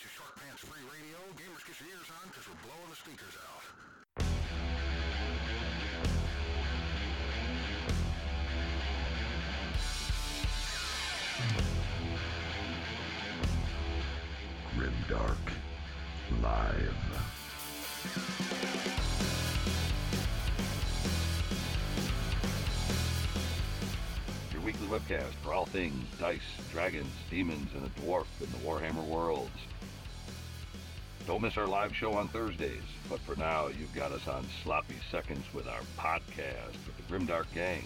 This is Short Pants Free Radio. Gamers, get your ears on because we're blowing the speakers out. Grimdark Live. Your weekly webcast for all things dice, dragons, demons, and a dwarf in the Warhammer worlds. Don't miss our live show on Thursdays, but for now, you've got us on sloppy seconds with our podcast with the Grimdark Gang.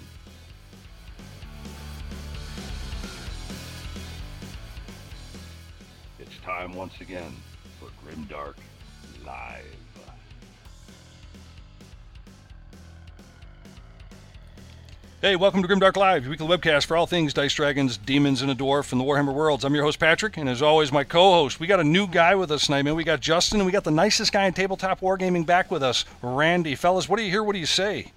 It's time once again for Grimdark Live. Hey, welcome to Grimdark Live, your weekly webcast for all things Dice Dragons, Demons, and a Dwarf from the Warhammer worlds. I'm your host, Patrick, and as always, my co host. We got a new guy with us tonight, man. We got Justin, and we got the nicest guy in tabletop wargaming back with us, Randy. Fellas, what do you hear? What do you say?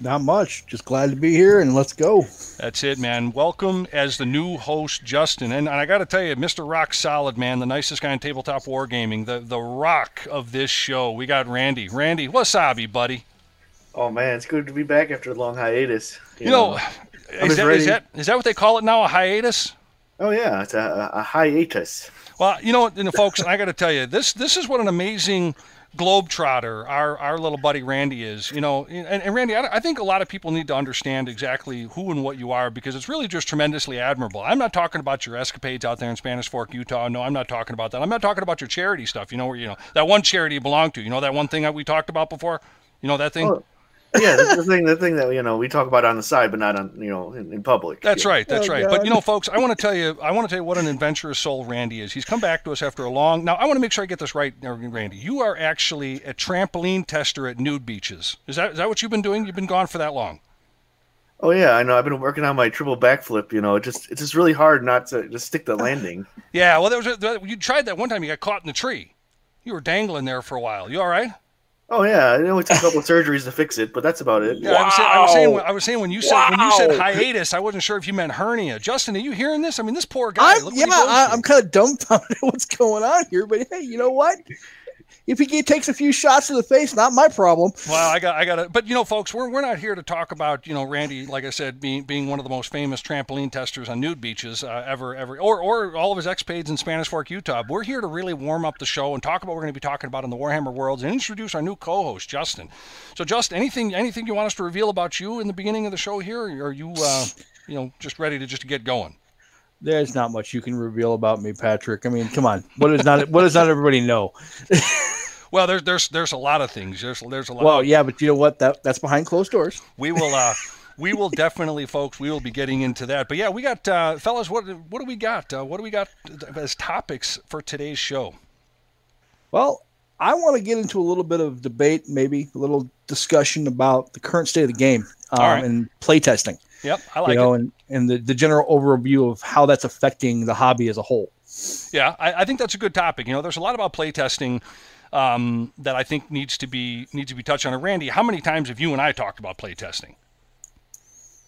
Not much. Just glad to be here and let's go. That's it, man. Welcome as the new host, Justin. And, and I got to tell you, Mr. Rock Solid, man, the nicest guy in tabletop wargaming, the, the rock of this show. We got Randy. Randy, wasabi, buddy. Oh man, it's good to be back after a long hiatus. You, know, I'm is that, is, that, is that what they call it now, a hiatus? oh yeah, it's a, a hiatus. Well, you know and folks, I got to tell you, this this is what an amazing globetrotter our our little buddy Randy is. You know, and, and Randy, I, I think a lot of people need to understand exactly who and what you are because it's really just tremendously admirable. I'm not talking about your escapades out there in Spanish Fork, Utah. No, I'm not talking about that. I'm not talking about your charity stuff. You know, where you know that one charity you belong to. You know that one thing that we talked about before. You know that thing. Oh, yeah, that's the thing. The thing that you know we talk about on the side, but not on you know in, in public. That's Yeah. right. That's Oh, right. But you know, folks, I want to tell you, I want to tell you what an adventurous soul Randy is. He's come back to us after a long. Now, I want to make sure I get this right, uh, Randy. You are actually a trampoline tester at nude beaches. Is that is that what you've been doing? You've been gone for that long? Oh yeah, I know. I've been working on my triple backflip. You know, it just it's just really hard not to just stick the landing. Yeah. Well, there was a, you tried that one time. You got caught in the tree. You were dangling there for a while. You all right? Oh yeah, I know it only took a couple of surgeries to fix it, but that's about it. Yeah. I was, saying, I was saying. Wow. I was saying when you said when you said hiatus, I wasn't sure if you meant hernia. Justin, are you hearing this? I mean, this poor guy. I'm, look yeah, I, I'm kind of dumbfounded what's going on here, but hey, you know what? If he takes a few shots to the face, not my problem. Well, I got, I got to, but you know, folks, we're, we're not here to talk about, you know, Randy, like I said, being being one of the most famous trampoline testers on nude beaches uh, ever, ever, or or all of his expades in Spanish Fork, Utah. We're here to really warm up the show and talk about what we're going to be talking about in the Warhammer worlds and introduce our new co-host, Justin. So, Justin, anything anything you want us to reveal about you in the beginning of the show here, or are you, uh, you know, just ready to just get going? There's not much you can reveal about me, Patrick. I mean, come on. What is not what does not everybody know? Well, there's there's there's a lot of things. There's there's a lot. Well, yeah, but you know what? That that's behind closed doors. we will uh we will definitely folks we will be getting into that but yeah we got uh fellas what what do we got uh, what do we got as topics for today's show Well, I want to get into a little bit of debate, maybe a little discussion about the current state of the game um, right. and playtesting. Yep i like you know, it and, and the, the general overview of how that's affecting the hobby as a whole. yeah I, I think that's a good topic you know there's a lot about playtesting um, that I think needs to be needs to be touched on. And Randy, how many times have you and I talked about playtesting?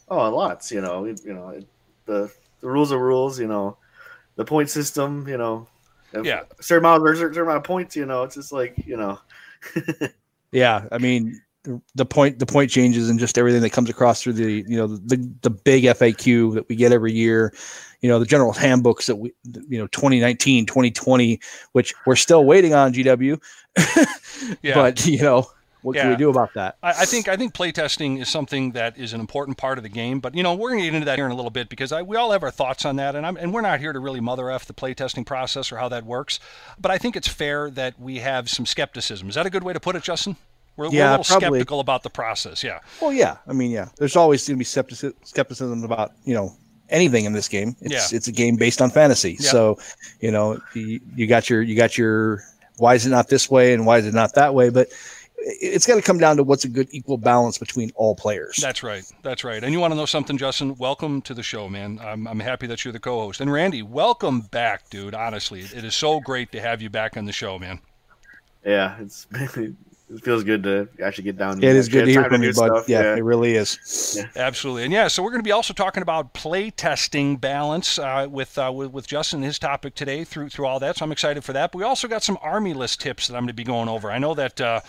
Oh, lots. You know, it- you know it- the the rules are rules. You know, the point system. You know, Yeah. certain amount, there's a certain amount of points. You know, it's just like you know. Yeah, I mean the, the point the point changes and just everything that comes across through the you know the the big FAQ that we get every year, you know the general handbooks that we you know 2019 2020 which we're still waiting on GW, Yeah. but you know what can we do about that? I, I think I think playtesting is something that is an important part of the game. But you know, we're going to get into that here in a little bit because I, we all have our thoughts on that, and I'm, and we're not here to really mother f the playtesting process or how that works. But I think it's fair that we have some skepticism. Is that a good way to put it, Justin? We're, we're Yeah, a little probably. skeptical about the process. Yeah. Well, yeah, I mean yeah, there's always going to be skepticism about you know anything in this game. It's Yeah. it's a game based on fantasy, Yeah. so you know you, you got your you got your why is it not this way and why is it not that way, but it's got to come down to what's a good equal balance between all players. That's right. That's right. And you want to know something, Justin? Welcome to the show, man. I'm, I'm happy that you're the co-host. And Randy, welcome back, dude. Honestly, it is so great to have you back on the show, man. Yeah, it's been, it feels good to actually get down. It is good to hear from you, bud. stuff, Yeah, it really is. Absolutely, and yeah, so we're going to be also talking about play testing balance uh, with, uh, with with Justin and his topic today through through all that. So I'm excited for that. But we also got some Army list tips that I'm going to be going over. I know that. Uh,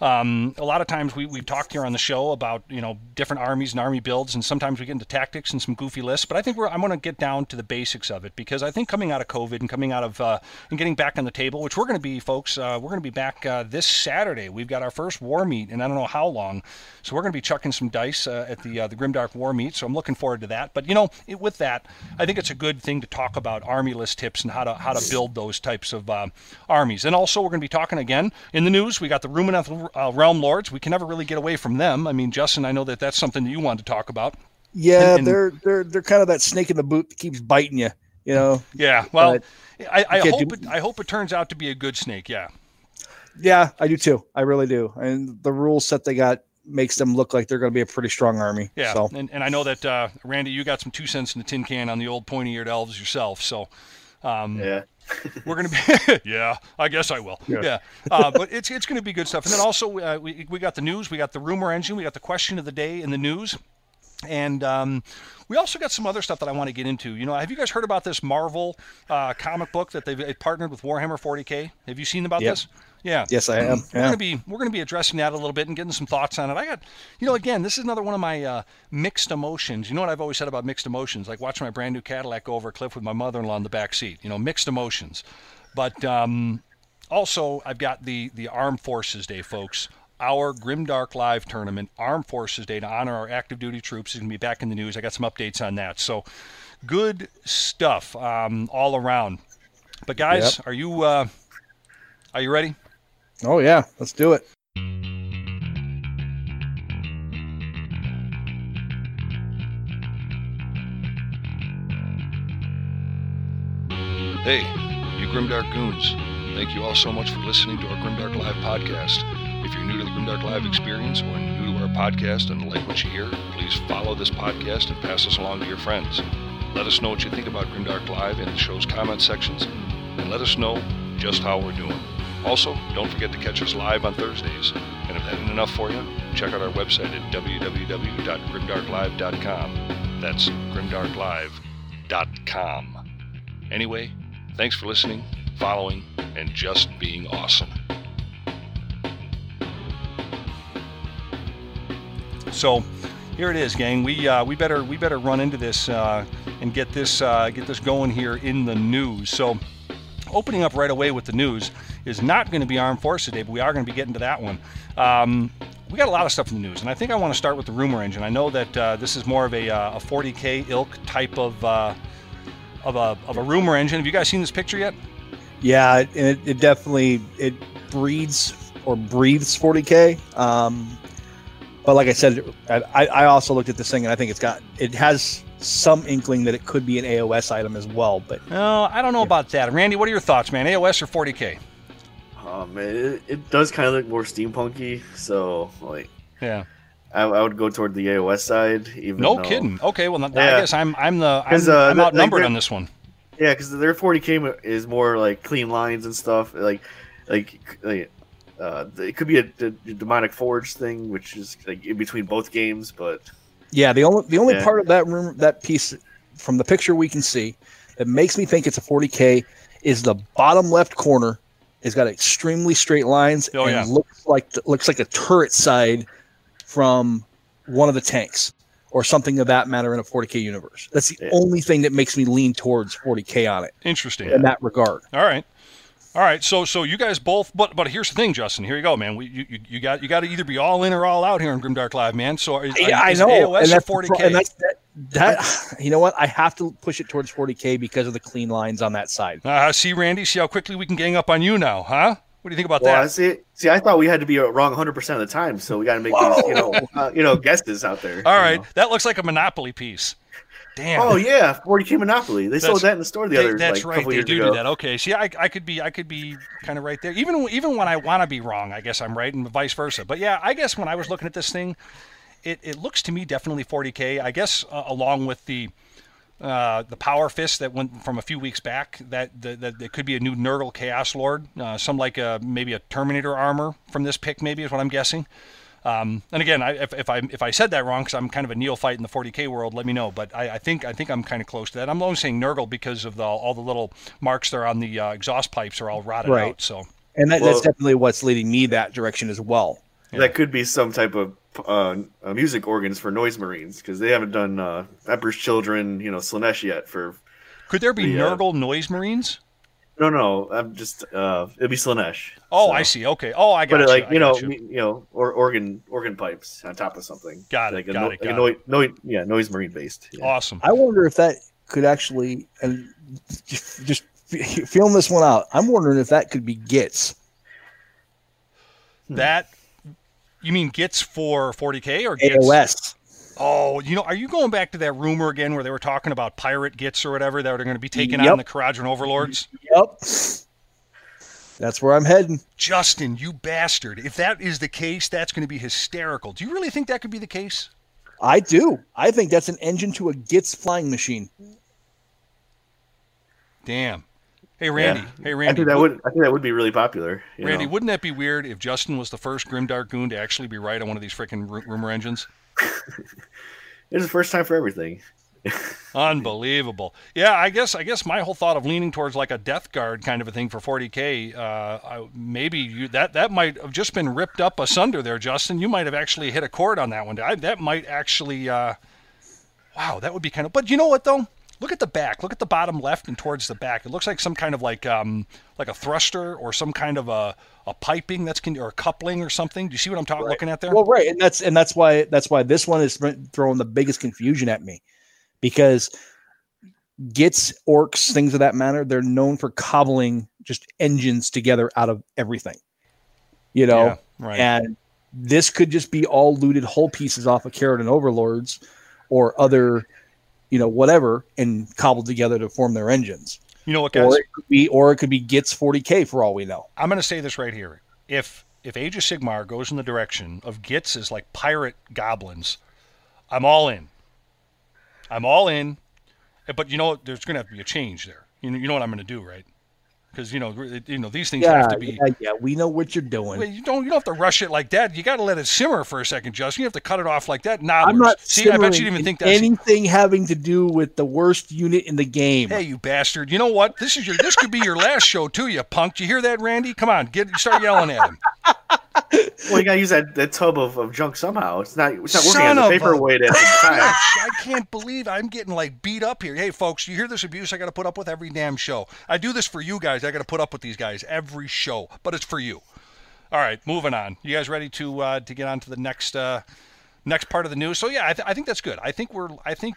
um, a lot of times we, we've talked here on the show about you know different armies and army builds, and sometimes we get into tactics and some goofy lists. But I think we're I'm going to get down to the basics of it because I think coming out of COVID and coming out of uh, and getting back on the table, which we're going to be, folks, uh, we're going to be back uh, this Saturday. We've got our first war meet, and I don't know how long, so we're going to be chucking some dice uh, at the uh, the Grimdark War meet. So I'm looking forward to that. But you know, it, with that, I think it's a good thing to talk about army list tips and how to how to build those types of uh, armies. And also, we're going to be talking again in the news. We got the Lumineth uh, Realm Lords. We can never really get away from them. I mean, Justin, I know that that's something that you wanted to talk about. Yeah, And- and- they're they're they're kind of that snake in the boot that keeps biting you. You know. Yeah. Well, I, I hope do- it, I hope it turns out to be a good snake. Yeah. Yeah, I do too. I really do. And the rule set they got makes them look like they're going to be a pretty strong army. Yeah. So And, and I know that uh, Randy, you got some two cents in the tin can on the old pointy-eared elves yourself. So. Um, Yeah. We're gonna be, yeah. I guess I will. Yeah, Yeah. Uh, but it's it's gonna be good stuff. And then also uh, we we got the news, we got the rumor engine, we got the question of the day in the news, and um, we also got some other stuff that I want to get into. You know, have you guys heard about this Marvel uh, comic book that they've partnered with Warhammer 40k? Have you seen about Yep. this? Yeah. yes, I am. We're Yeah. gonna be we're gonna be addressing that a little bit and getting some thoughts on it. I got, you know, again, this is another one of my uh, mixed emotions. You know what I've always said about mixed emotions? Like watching my brand new Cadillac go over a cliff with my mother-in-law in the back seat. You know, mixed emotions. But um, also, I've got the the Armed Forces Day, folks. Our Grimdark Live tournament, Armed Forces Day, to honor our active duty troops, is going to be back in the news. I got some updates on that. So, good stuff um, all around. But guys, are you uh, are you ready? Oh yeah, let's do it. Hey, you Grimdark Goons. Thank you all so much for listening to our Grimdark Live podcast. If you're new to the Grimdark Live experience or new to our podcast and like what you hear, please follow this podcast and pass us along to your friends. Let us know what you think about Grimdark Live in the show's comment sections, and let us know just how we're doing. Also, don't forget to catch us live on Thursdays. And if that isn't enough for you, check out our website at www.grimdarklive.com. That's grimdarklive.com. Anyway, thanks for listening, following, and just being awesome. So, here it is, gang. We uh, we better we better run into this uh, and get this uh, get this going here in the news. So, opening up right away with the news is not going to be Armed Forces today, but we are going to be getting to that one. Um, we got a lot of stuff in the news, and I think I want to start with the rumor engine. I know that uh, this is more of a, uh, a 40k ilk type of uh, of a of a rumor engine. Have you guys seen this picture yet? Yeah, it, it, it definitely it breeds or breathes 40k. Um, but like I said, I, I also looked at this thing and I think it's got it has some inkling that it could be an AOS item as well. But No, I don't know about that. Randy, what are your thoughts, man? AOS or 40k? Um, it, it does kind of look more steampunky, so like Yeah. I, I would go toward the AOS side. Even No though, kidding. Okay, well, I guess I'm I'm the I'm, 'Cause, uh, I'm the- like, outnumbered on this one. Yeah, because their 40k is more like clean lines and stuff. Like, like, like uh, it could be a demonic forge thing, which is like in between both games. But yeah, the only the only Yeah. part of that room that piece from the picture we can see that makes me think it's a 40k is the bottom left corner It's got extremely straight lines Oh, and yeah. looks like looks like a turret side from one of the tanks or something of that matter in a 40k universe. That's the Yeah. only thing that makes me lean towards 40k on it Interesting. in that regard. All right. All right, so so you guys both, but but here's the thing, Justin. Here you go, man. We you, you, you got you got to either be all in or all out here in Grimdark Live, man. So is, Yeah, I is know. AOS and or that's the 40k? and that's that, that you know what? I have to push it towards 40k because of the clean lines on that side. uh, see, Randy, see how quickly we can gang up on you now, huh? What do you think about well, I that? see, see, I thought we had to be wrong 100 percent of the time, so we got to make these, you know, uh, you know, guesses out there. All right, know. that looks like a Monopoly piece. Damn. Oh yeah, 40k Monopoly. They That's- sold that in the store the They- other. that's like, right. Couple They years do ago. do that. Okay. See, I, I could be I could be kind of right there. Even even when I want to be wrong, I guess I'm right, and vice versa. But yeah, I guess when I was looking at this thing, it, it looks to me definitely 40k. I guess uh, along with the uh, the Power Fist that went from a few weeks back. That that, that, that could be a new Nurgle Chaos Lord. Uh, some like a, maybe a Terminator armor from this pick, maybe is what I'm guessing. Um, and again, I, if, if I if I said that wrong, because I'm kind of a neophyte in the 40k world, let me know. But I, I think I think I'm kind of close to that. I'm only saying Nurgle because of the, all the little marks there on the uh, exhaust pipes are all rotted Right. out. So And that, Well- that's definitely what's leading me that direction as well. Yeah. That could be some type of uh, uh, music organs for noise marines because they haven't done uh, Emperor's Children, you know, Slaanesh yet. For could there be The, uh, Nurgle noise marines? No, no, I'm just uh, it'll be Slaanesh. Oh, So- I see. Okay. Oh, I got But you. like I you know, you. you know, or organ organ pipes on top of something. Got it, Like got no, it, like a got noi- noi- yeah, noise marine based. Yeah. awesome. I wonder if that could actually, and just, just fe- feeling this one out, I'm wondering if that could be Gits. That you mean gets for 40k or gets? AOS. Oh, you know, are you going back to that rumor again where they were talking about pirate Gits or whatever that are going to be taking Yep. on the Kharadron overlords? Yep. That's where I'm heading. Justin, you bastard! If that is the case, that's going to be hysterical. Do you really think that could be the case? I do. I think that's an engine to a Gits flying machine. Damn. Hey Randy. Yeah. Hey I Randy. think that would- would I think that would be really popular. you Randy, know. wouldn't that be weird if Justin was the first Grimdark goon to actually be right on one of these freaking ru- rumor engines? It's the first time for everything. Unbelievable. Yeah, I guess I guess my whole thought of leaning towards like a Death Guard kind of a thing for 40k, uh, I, maybe you, that that might have just been ripped up asunder there, Justin. You might have actually hit a chord on that one. I, that might actually, uh, wow, that would be kind of. But you know what though? Look at the back. Look at the bottom left and towards the back. It looks like some kind of like um like a thruster or some kind of a a piping that's con- or a coupling or something. Do you see what I'm talking looking at there? Well, right, and that's and that's why that's why this one is throwing the biggest confusion at me, because Gits, orcs, things of that matter, they're known for cobbling just engines together out of everything. You know, yeah, right. and this could just be all looted whole pieces off of Kharadron Overlords or other, you know, whatever, and cobbled together to form their engines. you know what, guys? Or it could be, or it could be Gits 40k for all we know. I'm going to say this right here. If if Age of Sigmar goes in the direction of Gits as like pirate goblins, I'm all in. I'm all in. But you know what? There's going to have to be a change there. You know, you know what I'm going to do, right? Because you know, you know, these things Yeah, have to be. yeah, yeah, we know what you're doing. You don't you don't have to rush it like that. You got to let it simmer for a second, Justin. You have to cut it off like that. Nah, I'm not See, I bet you didn't even think that's anything having to do with the worst unit in the game. Hey, you bastard! You know what? This is your. This could be your last show too. You punk! You hear that, Randy? Come on, get start yelling at him. Well, you gotta use that, that tub of, of junk somehow. It's not it's not working as a paperweight at the time. I can't believe I'm getting like beat up here. Hey, folks, you hear this abuse I got to put up with every damn show. I do this for you guys. I got to put up with these guys every show, but it's for you. All right, moving on. You guys ready to uh, to get on to the next uh, next part of the news? So yeah, I, th- I think that's good. I think we're I think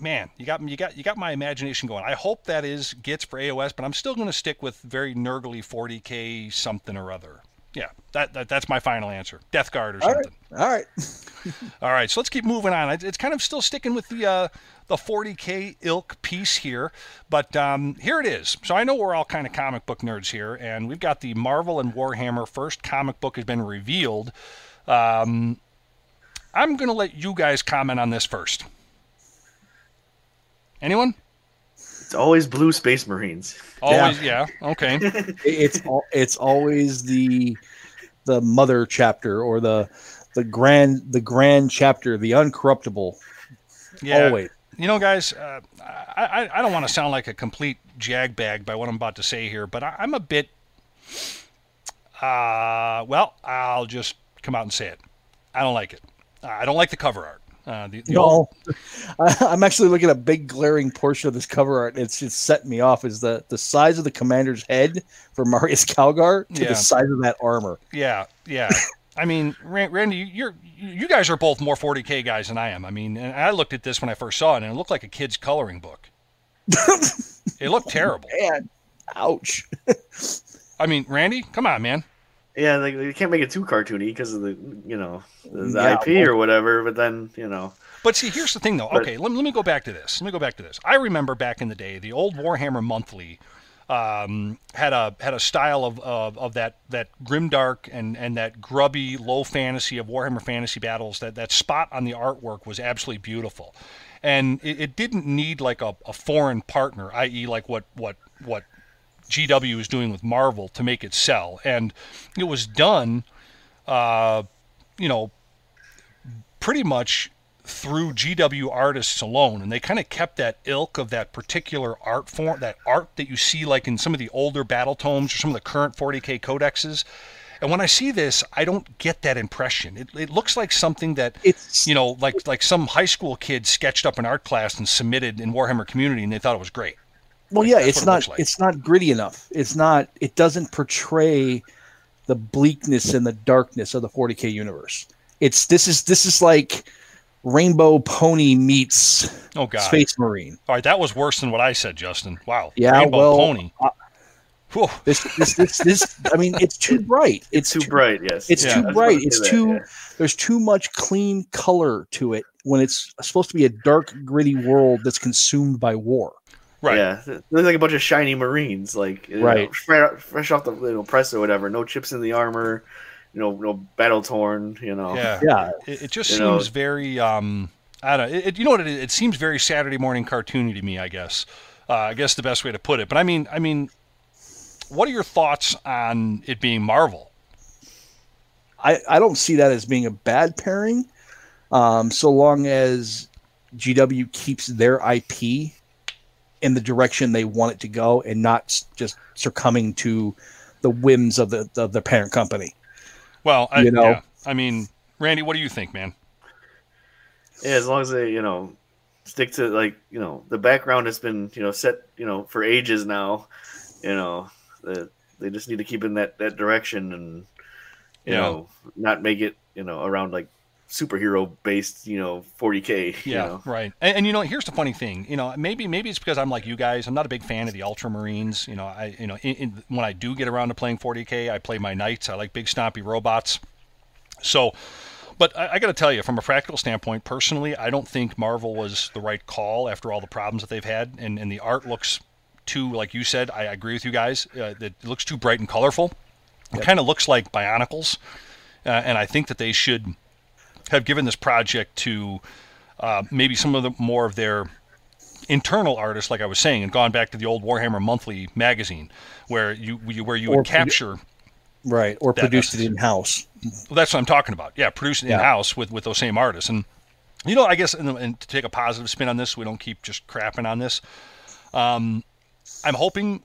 man, you got you got you got my imagination going. I hope that is Gits for AOS, but I'm still going to stick with very nergly 40k something or other. Yeah, that, that that's my final answer. Death Guard or All right. something. All right. All right, so let's keep moving on. It's- It's kind of still sticking with the uh, the 40k ilk piece here, but um, here it is. So I know we're all kind of comic book nerds here, and we've got the Marvel and Warhammer first comic book has been revealed. Um, I'm going to let you guys comment on this first. Anyone? It's always blue space marines. Always, yeah. Okay. It's al- it's always the the mother chapter or the the grand the grand chapter, the uncorruptible. Yeah. Always. You know, guys, uh, I, I, I don't want to sound like a complete jagbag by what I'm about to say here, but I, I'm a bit. Uh, well, I'll just come out and say it. I don't like it. I don't like the cover art. Uh, the, the old- No, I, I'm actually looking at a big glaring portion of this cover art. It's just setting me off. Is the the size of the commander's head for Marneus Calgar to Yeah. the size of that armor? yeah, yeah. I mean, Randy, you're you guys are both more 40k guys than I am. I mean, and I looked at this when I first saw it, and it looked like a kid's coloring book. it looked terrible. Man, ouch. I mean, Randy, come on, man. Yeah, like you can't make it too cartoony because of the you know the, the Yeah, IP well- or whatever. But then you know, But see, here's the thing, though. But- Okay, let, me- let me go back to this. Let me go back to this. I remember back in the day, the old Warhammer Monthly um, had a had a style of, of, of that that grimdark and, and that grubby low fantasy of Warhammer Fantasy Battles. That that spot on the artwork was absolutely beautiful. and it, it didn't need like a, a foreign partner, i.e., like what what what GW is doing with Marvel to make it sell, and it was done, uh, you know, pretty much through GW artists alone, and they kind of kept that ilk of that particular art form, that art that you see like in some of the older battle tomes or some of the current 40k codexes. And when I see this, I don't get that impression. It, it looks like something that It's you know, like like some high school kid sketched up an art class and submitted in Warhammer Community, and they thought it was great. Well, yeah, it's what it not like. it's not gritty enough. It's not. It doesn't portray the bleakness and the darkness of the 40k universe. It's this is this is like Rainbow Pony meets Oh God! Space Marine. All right, that was worse than what I said, Justin. Wow. Yeah, Rainbow well, Pony. uh, This this this this. I mean, it's too bright. It's, Too bright, yes. It's Yeah. too bright. It's say that, too. yeah. There's too much clean color to it when it's supposed to be a dark, gritty world that's consumed by war. Right. Yeah, it looks like a bunch of shiny Marines, like you know, Right. fresh, fresh off the you know, press or whatever. No chips in the armor, you know, no battle torn. You know, Yeah. Yeah, It, it just You seems know- very. Um, I don't. It, it- you know what it is? It seems very Saturday morning cartoony to me. I guess. Uh, I guess the best way to put it. But I mean, I mean, what are your thoughts on it being Marvel? I I don't see that as being a bad pairing, um, so long as GW keeps their IP in the direction they want it to go and not just succumbing to the whims of the of the parent company. Well, I, You know? yeah. I mean, Randy, what do you think, man? yeah. As long as they you know stick to like you know the background has been you know set you know for ages now. You know, the, they just need to keep in that that direction and you Yeah. know not make it you know around like superhero based you know 40k. You Yeah, know? right. And, and you know, here's the funny thing. You know, maybe maybe it's because I'm like you guys. I'm not a big fan of the Ultramarines. You know, I you know in, in, when I do get around to playing 40k, I play my knights. I like big stompy robots. So, but I, I got to tell you, from a practical standpoint, personally, I don't think Marvel was the right call after all the problems that they've had, and and the art looks too, like you said, I agree with you guys. Uh, that it looks too bright and colorful. It kind of looks like Bionicles, uh, and I think that they should have given this project to uh, maybe some of the more of their internal artists, like I was saying, and gone back to the old Warhammer Monthly magazine, where you, you where you Or would produ- capture. Right, or produce it in house. Well, that's what I'm talking about. Yeah, produce it Yeah. in house with with those same artists, and you know, I guess, and, and to take a positive spin on this, we don't keep just crapping on this. Um, I'm hoping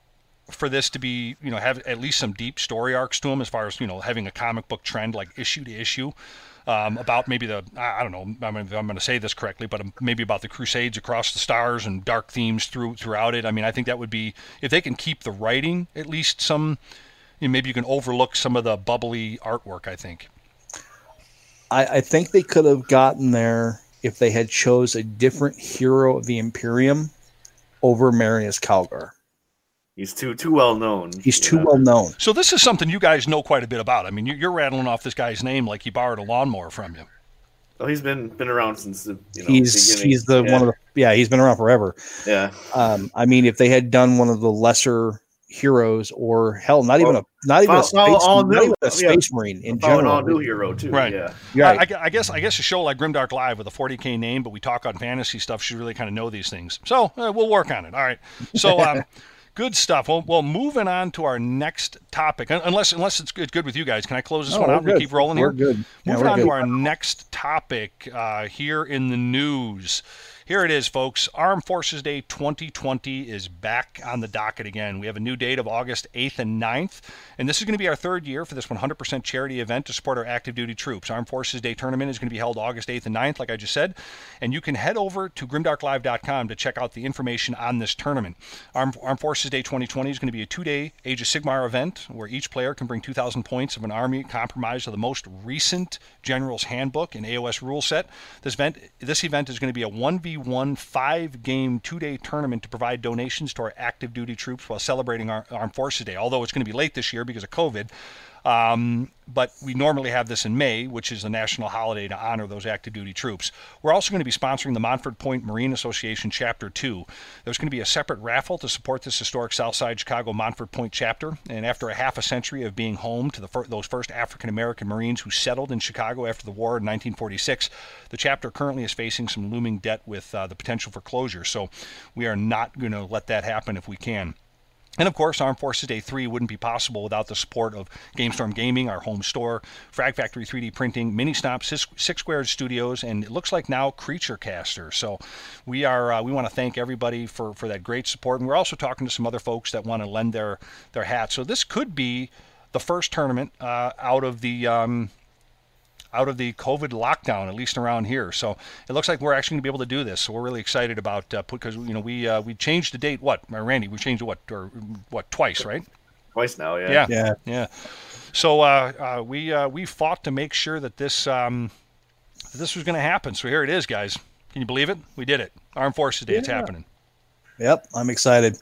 for this to be, you know, have at least some deep story arcs to them, as far as you know, having a comic book trend like issue to issue. Um, about maybe the I don't know I mean, if I'm going to say this correctly, but maybe about the Crusades across the stars and dark themes through throughout it. I mean, I think that would be if they can keep the writing at least some. You know, maybe you can overlook some of the bubbly artwork. I think. I, I think they could have gotten there if they had chose a different hero of the Imperium over Marneus Calgar. He's too too well known. He's too know? well known. So this is something you guys know quite a bit about. I mean, you- you're rattling off this guy's name like he borrowed a lawnmower from you. Oh, he's been been around since the you know, he's beginning. he's the yeah. one of the yeah he's been around forever. yeah. Um, I mean, if they had done one of the lesser heroes, or hell, not even a not even a space, well, all not even a yeah. space marine in general. all new hero too. Right. Yeah. Yeah, I, I- I guess I guess a show like Grimdark Live with a 40k name, but we talk on fantasy stuff should really kind of know these things. So uh, we'll work on it. All right. So um, good stuff. Well, well, moving on to our next topic. Unless unless it's good, good with you guys, can I close this No, one we're out and we keep rolling We're here? good. Yeah, Moving we're on good. to our next topic uh, here in the news. Here it is, folks. Armed Forces Day 2020 is back on the docket again. We have a new date of August 8th and 9th, and this is going to be our third year for this 100% charity event to support our active duty troops. Armed Forces Day tournament is going to be held August 8th and 9th, like I just said, and you can head over to grimdarklive.com to check out the information on this tournament. Armed, Armed Forces Day 2020 is going to be a two-day Age of Sigmar event where each player can bring 2,000 points of an army comprised of the most recent General's Handbook and AOS rule set. This event, this event is going to be a 1v1 five-game two-day tournament to provide donations to our active duty troops while celebrating our Armed Forces Day. Although it's going to be late this year because of COVID, Um, but we normally have this in May, which is a national holiday to honor those active duty troops. We're also going to be sponsoring the Montford Point Marine Association Chapter 2. There's going to be a separate raffle to support this historic Southside Chicago Montford Point chapter. And after a half a century of being home to fir- those first African American Marines who settled in Chicago after the war in 1946, the chapter currently is facing some looming debt with uh, the potential for closure. So we are not going to let that happen if we can. And of course, Armed Forces Day 3 wouldn't be possible without the support of GameStorm Gaming, our home store, Frag Factory 3D Printing, Mini Stop, Six, Squared Studios, and it looks like now Creature Caster. So we are uh, we want to thank everybody for, for that great support. And we're also talking to some other folks that want to lend their, their hats. So this could be the first tournament uh, out of the um, out of the COVID lockdown, at least around here. So it looks like we're actually going to be able to do this. So we're really excited about uh, because you know we uh, we changed the date. What, uh, Randy? We changed what or what twice, right? Twice now, yeah. Yeah, Yeah. yeah. So uh, uh, we uh, we fought to make sure that this um, that this was going to happen. So here it is, guys. Can you believe it? We did it. Armed Forces Day. It's happening. Yep, I'm excited.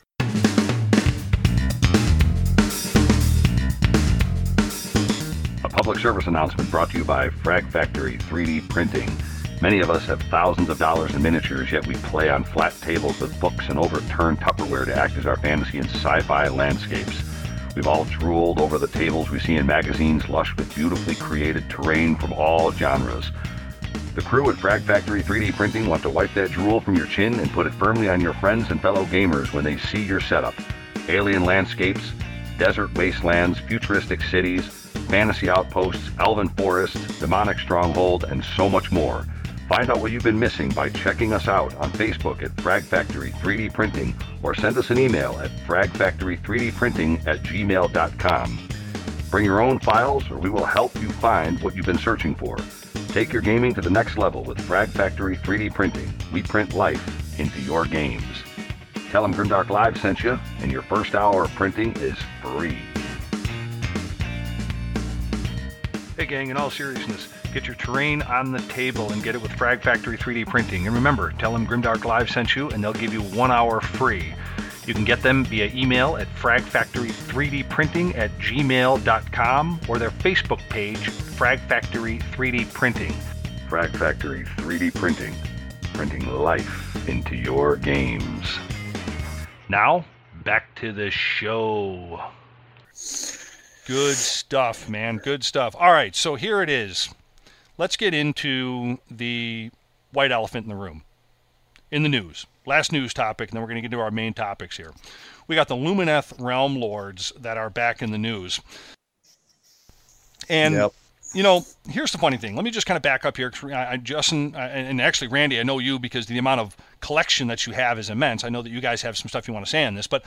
Public service announcement brought to you by Frag Factory 3D Printing. Many of us have thousands of dollars in miniatures, yet we play on flat tables with books and overturned Tupperware to act as our fantasy and sci-fi landscapes. We've all drooled over the tables we see in magazines lush with beautifully created terrain from all genres. The crew at Frag Factory 3D Printing want to wipe that drool from your chin and put it firmly on your friends and fellow gamers when they see your setup. Alien landscapes, desert wastelands, futuristic cities, fantasy outposts, elven forests, demonic stronghold, and so much more. Find out what you've been missing by checking us out on Facebook at Frag Factory 3D Printing or send us an email at fragfactory3dprinting at gmail.com. Bring your own files or we will help you find what you've been searching for. Take your gaming to the next level with Frag Factory 3D Printing. We print life into your games. Tell them Grimdark Live sent you, and your first hour of printing is free. Hey, gang, in all seriousness, get your terrain on the table and get it with Frag Factory 3D Printing. And remember, tell them Grimdark Live sent you, and they'll give you one hour free. You can get them via email at fragfactory3dprinting at gmail.com or their Facebook page, Frag Factory 3D Printing. Frag Factory 3D Printing, printing life into your games. Now, back to the show. Good stuff, man. Good stuff. All right, so here it is. Let's get into the white elephant in the room. In the news. Last news topic, and then we're going to get into our main topics here. We got the Lumineth Realm Lords that are back in the news. And Yep. you know, here's the funny thing. Let me just kind of back up here. I, I- Justin, I- and actually Randy, I know you because the amount of collection that you have is immense. I know that you guys have some stuff you want to say on this, but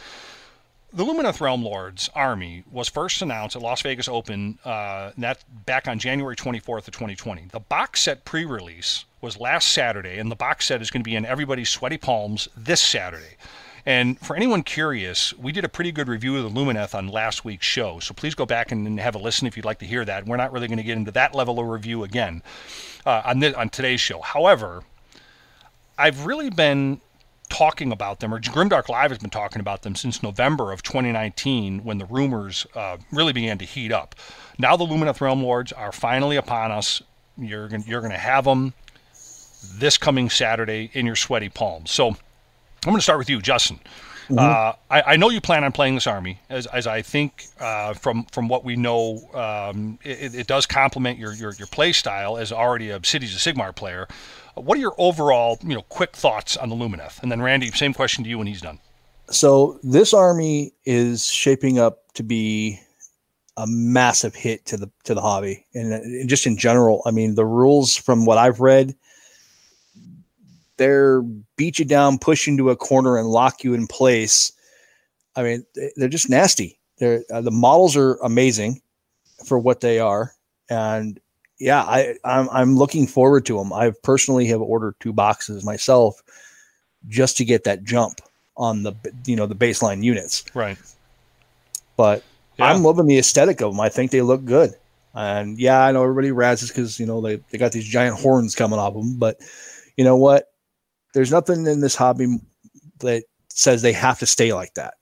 the Lumineth Realm Lords army was first announced at Las Vegas Open, uh, that back on January 24th of 2020. The box set pre-release was last Saturday, and the box set is going to be in everybody's sweaty palms this Saturday. And for anyone curious, we did a pretty good review of the Lumineth on last week's show, so please go back and, have a listen if you'd like to hear that. We're not really going to get into that level of review again uh, on, thi- on today's show. However, I've really been talking about them, or Grimdark Live has been talking about them since November of 2019 when the rumors uh, really began to heat up. Now the Lumineth Realm Lords are finally upon us. You're going you're going to have them this coming Saturday in your sweaty palms. So I'm going to start with you, Justin. Uh, I, I know you plan on playing this army, as, as I think uh, from from what we know, um, it, it does complement your, your your play style as already a Cities of Sigmar player. What are your overall, you know, quick thoughts on the Lumineth? And then Randy, same question to you when he's done. So this army is shaping up to be a massive hit to the to the hobby and, just in general. I mean, the rules from what I've read, they're beat you down, push you into a corner, and lock you in place. I mean, they- they're just nasty. They're uh, the models are amazing for what they are, and yeah, I I'm, I'm looking forward to them. I personally have ordered two boxes myself just to get that jump on the you know the baseline units. Right. But Yeah. I'm loving the aesthetic of them. I think they look good. And yeah, I know everybody razzes because you know they, they got these giant horns coming off them. But you know what? There's nothing in this hobby that says they have to stay like that.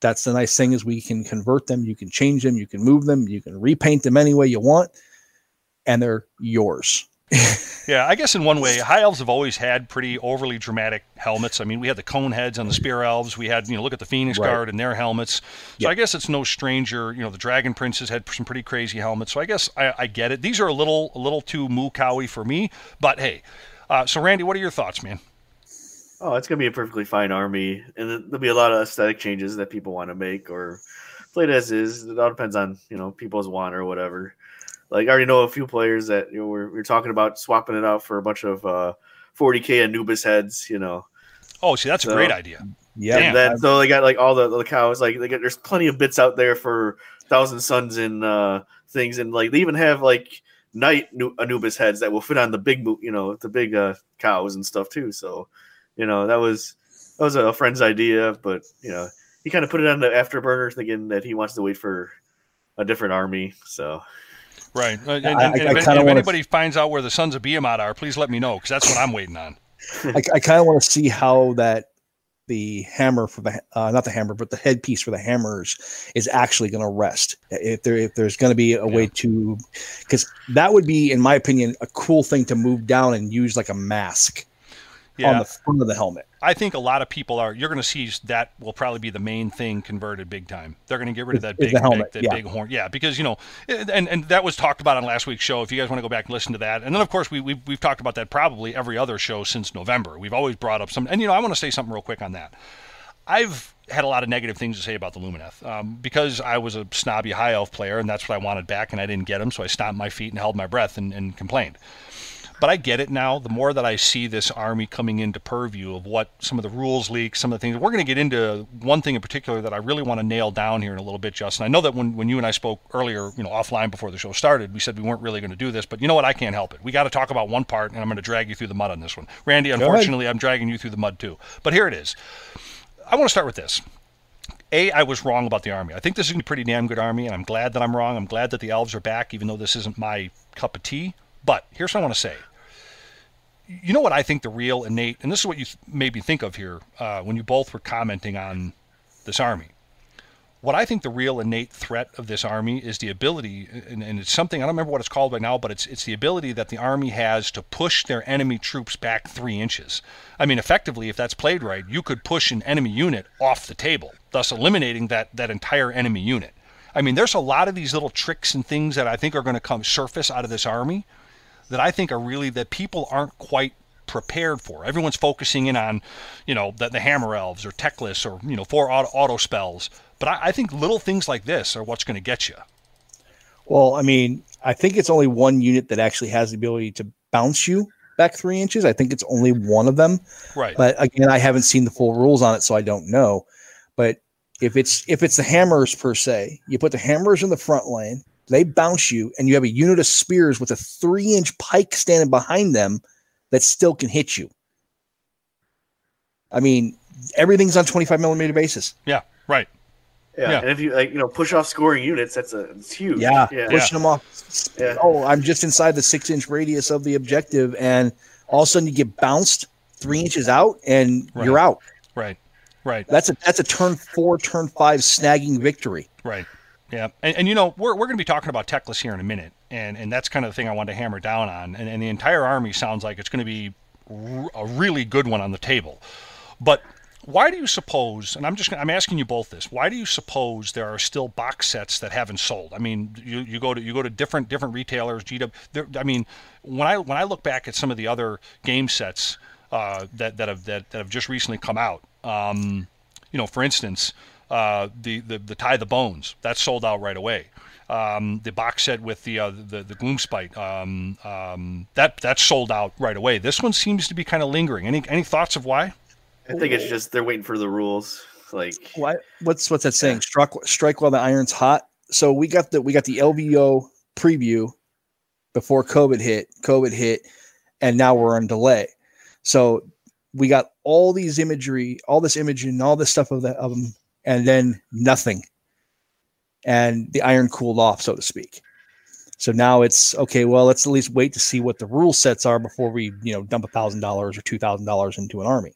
that's the nice thing is we can convert them, you can change them, you can move them, you can repaint them any way you want, and they're yours. yeah, I guess in one way, high elves have always had pretty overly dramatic helmets. I mean, we had the cone heads on the spear elves. We had, you know, look at the Phoenix Right. Guard and their helmets. So Yep. I guess it's no stranger. You know, the Dragon Princes had some pretty crazy helmets. So I guess I, I get it. These are a little, a little too moo cowy for me. But hey, uh, so Randy, what are your thoughts, man? Oh, it's gonna be a perfectly fine army, and there'll be a lot of aesthetic changes that people want to make or play it as is. It all depends on you know people's want or whatever. Like I already know a few players that you know we're, we're talking about swapping it out for a bunch of uh, 40k Anubis heads. You know, Oh, see, that's a great idea. Yeah, and then so they got like all the, the cows. Like they got there's plenty of bits out there for Thousand Suns and uh, things, and like they even have like night Nu- Anubis heads that will fit on the big you know the big uh, cows and stuff too. So you know that was that was a friend's idea, but you know he kind of put it on the afterburner, thinking that he wants to wait for a different army. So Right. Uh, and, I- and- I- and I if, if wanna- anybody finds out where the Sons of Behemat are, please let me know because that's what I'm waiting on. I, I kind of want to see how that the hammer for the uh, not the hammer but the headpiece for the hammers is actually going to rest if there if there's going to be a way to because that would be in my opinion a cool thing to move down and use like a mask on Yeah. the front of the helmet I think a lot of people are. You're going to see that will probably be the main thing converted big time. They're going to get rid of that Is big, helmet, big, that yeah. big horn. Yeah, because you know, and and that was talked about on last week's show. If you guys want to go back and listen to that, and then of course we we've, we've talked about that probably every other show since November. We've always brought up some, and you know, I want to say something real quick on that. I've had a lot of negative things to say about the Lumineth um, because I was a snobby high elf player, and that's what I wanted back, and I didn't get them, so I stomped my feet and held my breath and, and complained. But I get it now. The more that I see this army coming into purview of what some of the rules leak, some of the things, we're going to get into one thing in particular that I really want to nail down here in a little bit, Justin. I know that when, when you and I spoke earlier, you know, offline before the show started, we said we weren't really going to do this, but you know what? I can't help it. We got to talk about one part, and I'm going to drag you through the mud on this one. Randy, unfortunately, I'm dragging you through the mud too. But here it is. I want to start with this. A, I was wrong about the army. I think this is a pretty damn good army, and I'm glad that I'm wrong. I'm glad that the elves are back, even though this isn't my cup of tea. But here's what I want to say. You know what I think the real innate, and this is what you made me think of here uh, when you both were commenting on this army. What I think the real innate threat of this army is the ability, and, and it's something I don't remember what it's called right now, but it's it's the ability that the army has to push their enemy troops back three inches. I mean, effectively, if that's played right, you could push an enemy unit off the table, thus eliminating that that entire enemy unit. I mean, there's a lot of these little tricks and things that I think are going to come surface out of this army that I think are really that people aren't quite prepared for. Everyone's focusing in on, you know, the, the hammer elves or Teclis or you know four auto, auto spells. But I, I think little things like this are what's going to get you. well i mean i think it's only one unit that actually has the ability to bounce you back three inches i think it's only one of them Right. but again i haven't seen the full rules on it so i don't know but if it's if it's the hammers per se you put the hammers in the front lane they bounce you and you have a unit of spears with a three inch pike standing behind them that still can hit you i mean everything's on 25 millimeter basis yeah. Right. yeah, Yeah. and if you like you know push off scoring units, that's a it's huge. yeah, yeah. pushing them off Yeah. oh i'm just inside the six inch radius of the objective and all of a sudden you get bounced three inches out and Right. you're out Right. Right. that's a that's a turn four turn five snagging victory Right. Yeah. And, and you know, we're, we're going to be talking about Teclis here in a minute. And, and that's kind of the thing I wanted to hammer down on. And, and the entire army sounds like it's going to be a really good one on the table. But why do you suppose, and I'm just I'm asking you both this, why do you suppose there are still box sets that haven't sold? I mean, you, you go to you go to different different retailers, GW. I mean, when I when I look back at some of the other game sets uh, that that have that, that have just recently come out, um, you know, for instance, uh, the, the the tie the bones that sold out right away. Um, the box set with the uh, the the gloomspite um, um, that that's sold out right away. This one seems to be kind of lingering. Any any thoughts of why? I think it's just they're waiting for the rules. Like Why? What's what's that saying? Strike strike while the iron's hot. So we got the we got the LVO preview before COVID hit. COVID hit, and now we're on delay. So we got all these imagery, all this image, and all this stuff of the of them, and then nothing. And the iron cooled off, so to speak. So now it's okay. Well, let's at least wait to see what the rule sets are before we, you know, dump a thousand dollars or two thousand dollars into an army.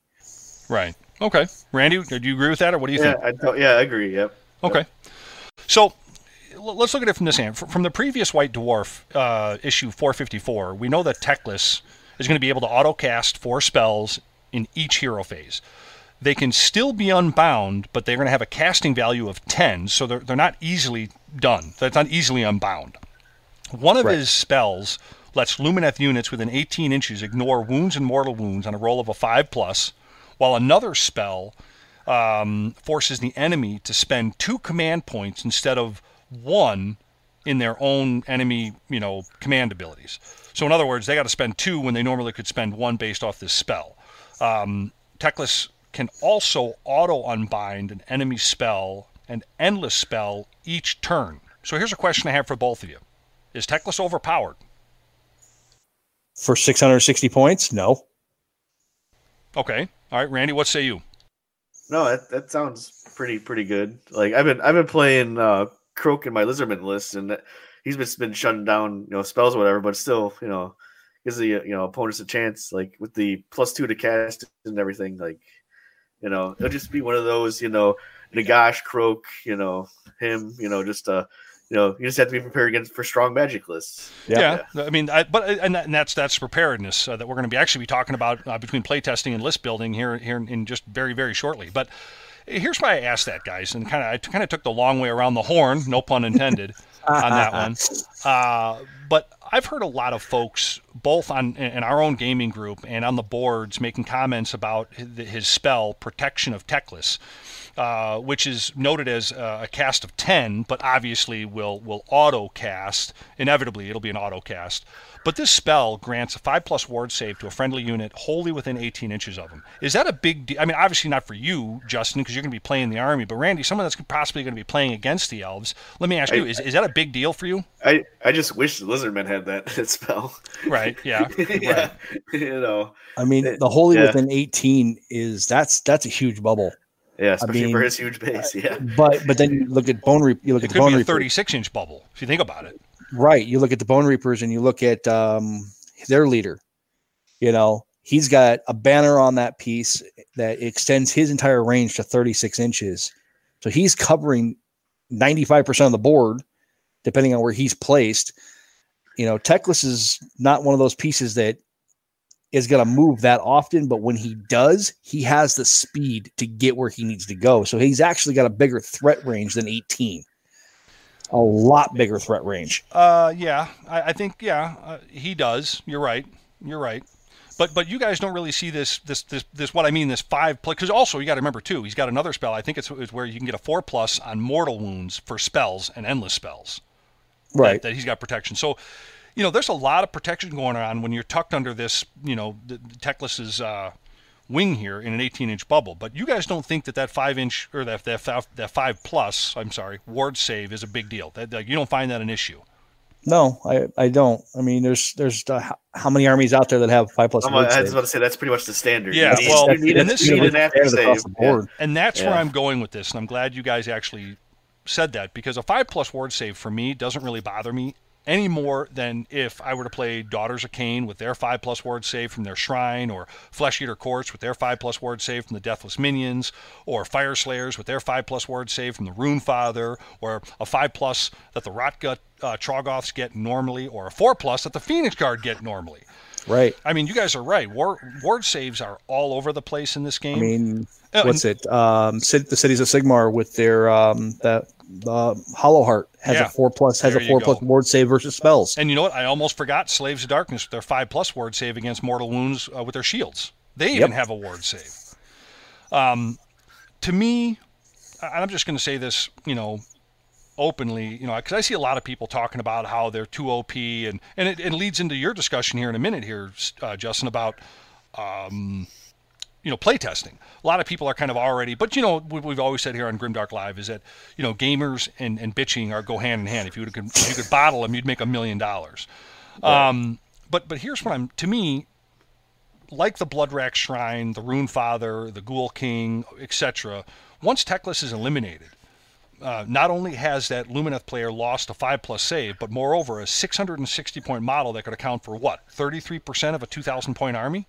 Right. Okay, Randy, do you agree with that, or what do you Yeah, think? I don't, yeah, I agree. Yep. Okay. So let's look at it from this hand. From the previous White Dwarf uh, issue 454, we know that Teclis is going to be able to auto cast four spells in each hero phase. They can still be unbound, but they're going to have a casting value of 10, so they're, they're not easily done. That's not easily unbound. One of Right. his spells lets Lumineth units within 18 inches ignore wounds and mortal wounds on a roll of a 5 plus, while another spell um, forces the enemy to spend two command points instead of one in their own enemy, you know, command abilities. So in other words, they got to spend two when they normally could spend one based off this spell. Um, Teclis can also auto unbind an enemy spell and endless spell each turn. So here's a question I have for both of you: Is Teclis overpowered? For 660 points, no. Okay, all right, Randy, what say you? No, that, that sounds pretty pretty good. Like I've been I've been playing uh Kroak in my Lizardman list, and that, he's been been shutting down you know spells or whatever, but still you know gives the you know opponents a chance. Like with the plus two to cast and everything, like you know it'll just be one of those you know Nagash Kroak, you know him, you know just uh you know you just have to be prepared against for strong magic lists. Yeah. Yeah, I mean, I, but and, that, and that's that's preparedness uh, that we're going to be actually be talking about uh, between playtesting and list building here here in, in just very very shortly. But here's why I asked that, guys, and kind of I kind of took the long way around the horn, no pun intended, on that one. Uh, but I've heard a lot of folks, both on in our own gaming group and on the boards, making comments about his, spell, Protection of Teclis, uh, which is noted as uh, a cast of 10, but obviously will will auto cast. Inevitably, it'll be an auto cast. But this spell grants a 5 plus ward save to a friendly unit wholly within 18 inches of them. Is that a big deal? I mean, obviously not for you, Justin, because you're going to be playing the army, but Randy, someone that's possibly going to be playing against the elves, let me ask you, I- is, is that a big deal for you? I I just wish the Lizardmen had that, that spell. Right, yeah. yeah, you know, I mean, the holy yeah. within 18 is that's that's a huge bubble. Yeah, especially for mean, his huge base. Yeah, But but then you look at bone reap. You look It at the could bone be a reaper. 36 inch bubble, if you think about it. Right. You look at the Bone Reapers and you look at um, their leader. You know, he's got a banner on that piece that extends his entire range to 36 inches. So he's covering 95% of the board, depending on where he's placed. You know, Teclis is not one of those pieces that is going to move that often, but when he does, he has the speed to get where he needs to go. So he's actually got a bigger threat range than 18. A lot bigger threat range. Uh, yeah, I, I think yeah, uh, he does. You're right. You're right. But but you guys don't really see this this this, this what I mean this five plus because also you got to remember too he's got another spell I think it's, it's where you can get a four plus on mortal wounds for spells and endless spells that- Right. that, he's got protection so you know there's a lot of protection going on when you're tucked under this you know the, the Teclis's uh, wing here in an 18 inch bubble but you guys don't think that that five inch or that that, five- that five plus I'm sorry ward save is a big deal that, that you don't find that an issue No, I, I don't. I mean, there's there's uh, how, how many armies out there that have five plus? I'm, I was save? about to say that's pretty much the standard. Yeah, you need, well, you need, and this- you need an after save. the board. And that's where I'm going with this, and I'm glad you guys actually said that because a five plus ward save for me doesn't really bother me any more than if I were to play Daughters of Khaine with their five plus ward save from their shrine, or Flesh Eater Courts with their five plus ward save from the Deathless Minions, or Fyreslayers with their five plus ward save from the Rune Father, or a five plus that the Rockgut uh, Troggoths get normally, or a four plus that the Phoenix Guard get normally. Right. I mean, you guys are right. War, ward saves are all over the place in this game. I mean, Oh, what's it? Um, the cities of Sigmar with their um, that uh, Hallowheart has Yeah. a four plus has There a four plus ward save versus spells. And you know what? I almost forgot Slaves of Darkness with their five plus ward save against mortal wounds uh, with their shields. They even Yep. have a ward save. Um, to me, I'm just going to say this, you know, openly, you know, because I see a lot of people talking about how they're too OP, and and it, it leads into your discussion here in a minute here, uh, Justin, about um, you know playtesting. A lot of people are kind of already, but you know what we've always said here on Grimdark Live is that you know gamers and, and bitching are go hand in hand. If you could if you could bottle them, you'd make a million dollars. Um, but but here's what I'm to me, like the Bloodwrack Shrine, the Rune Father, the Ghoul King, etc. Once Teclis is eliminated, uh, not only has that Lumineth player lost a five plus save, but moreover a 660 point model that could account for what 33% of a 2,000 point army.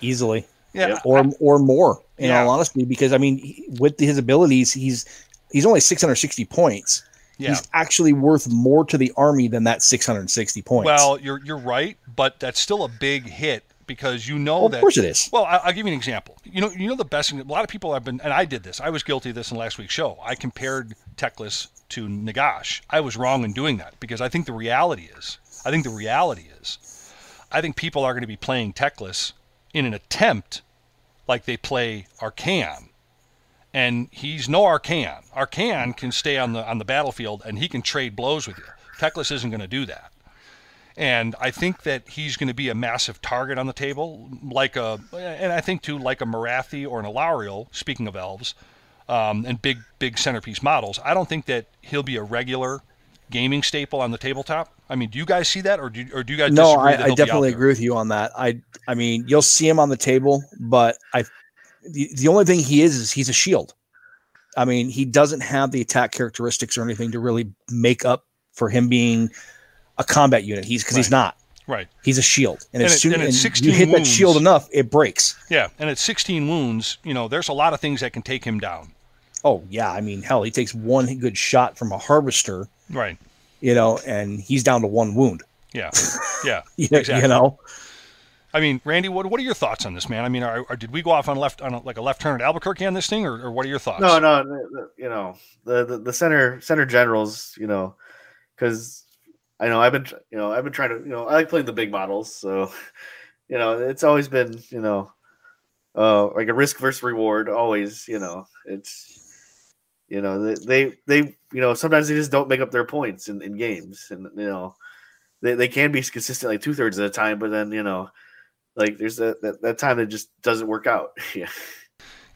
Easily. Yeah, or or more. In Yeah. all honesty, because I mean, he- with his abilities, he's he's only 660 points. yeah. He's actually worth more to the army than that 660 points. Well, you're you're right, but that's still a big hit because you know Well, of course it is. Well, I- I'll give you an example. You know, you know the best. thing- A lot of people have been, and I did this. I was guilty of this in last week's show. I compared Teclis to Nagash. I was wrong in doing that because I think the reality is, I think the reality is, I think people are going to be playing Teclis in an attempt like they play Archaon. And he's no Archaon. Archaon can stay on the on the battlefield and he can trade blows with you. Teclis isn't going to do that. And I think that he's going to be a massive target on the table, like a, and I think too, like a Morathi or an Alarielle. Speaking of elves, um, and big, big centerpiece models, I don't think that he'll be a regular gaming staple on the tabletop. I mean, do you guys see that, or do you, or do you guys? no, I, I definitely agree with you on that. I I mean, you'll see him on the table, but I the, the only thing he is is he's a shield. I mean, he doesn't have the attack characteristics or anything to really make up for him being a combat unit. He's because he's not. Right. He's a shield, and, And as soon as you hit that shield enough, it breaks. Yeah, and at 16 wounds, you know, there's a lot of things that can take him down. Oh yeah, I mean, hell, he takes one good shot from a harvester, Right. you know, and he's down to one wound. Yeah. Yeah. You know, Exactly. you know? I mean, Randy, what, what are your thoughts on this, man? I mean, are, are, did we go off on left on a, like a left turn at Albuquerque on this thing, or, or what are your thoughts? No, no, the- the- you know the, the the center center generals, you know, because I know I've been you know I've been trying to you know I like playing the big models, so you know it's always been you know uh like a risk versus reward. Always, you know, it's you know they they, they you know sometimes they just don't make up their points in, in games, and you know they, they can be consistent like two thirds of the time, but then you know like there's that, that that time that just doesn't work out. yeah.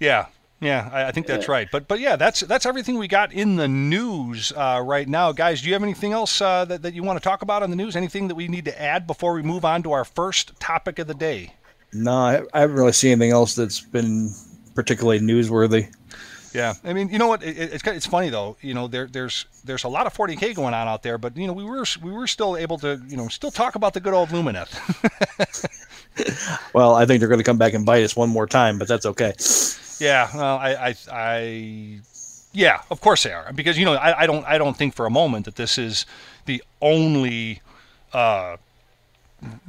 Yeah, yeah, I, I think that's Yeah. right. But but yeah, that's that's everything we got in the news uh, right now, guys. Do you have anything else uh, that that you want to talk about on the news? Anything that we need to add before we move on to our first topic of the day? No, I, I haven't really seen anything else that's been particularly newsworthy. Yeah, I mean, you know what? It, it- it's it's funny though. You know, there there's there's a lot of 40k going on out there, but you know, we were we were still able to you know still talk about the good old Lumineth. Well, I think they're going to come back and bite us one more time, but that's okay. Yeah, well, I, I, I, yeah, of course they are, because you know, I, I don't, I don't think for a moment that this is the only uh,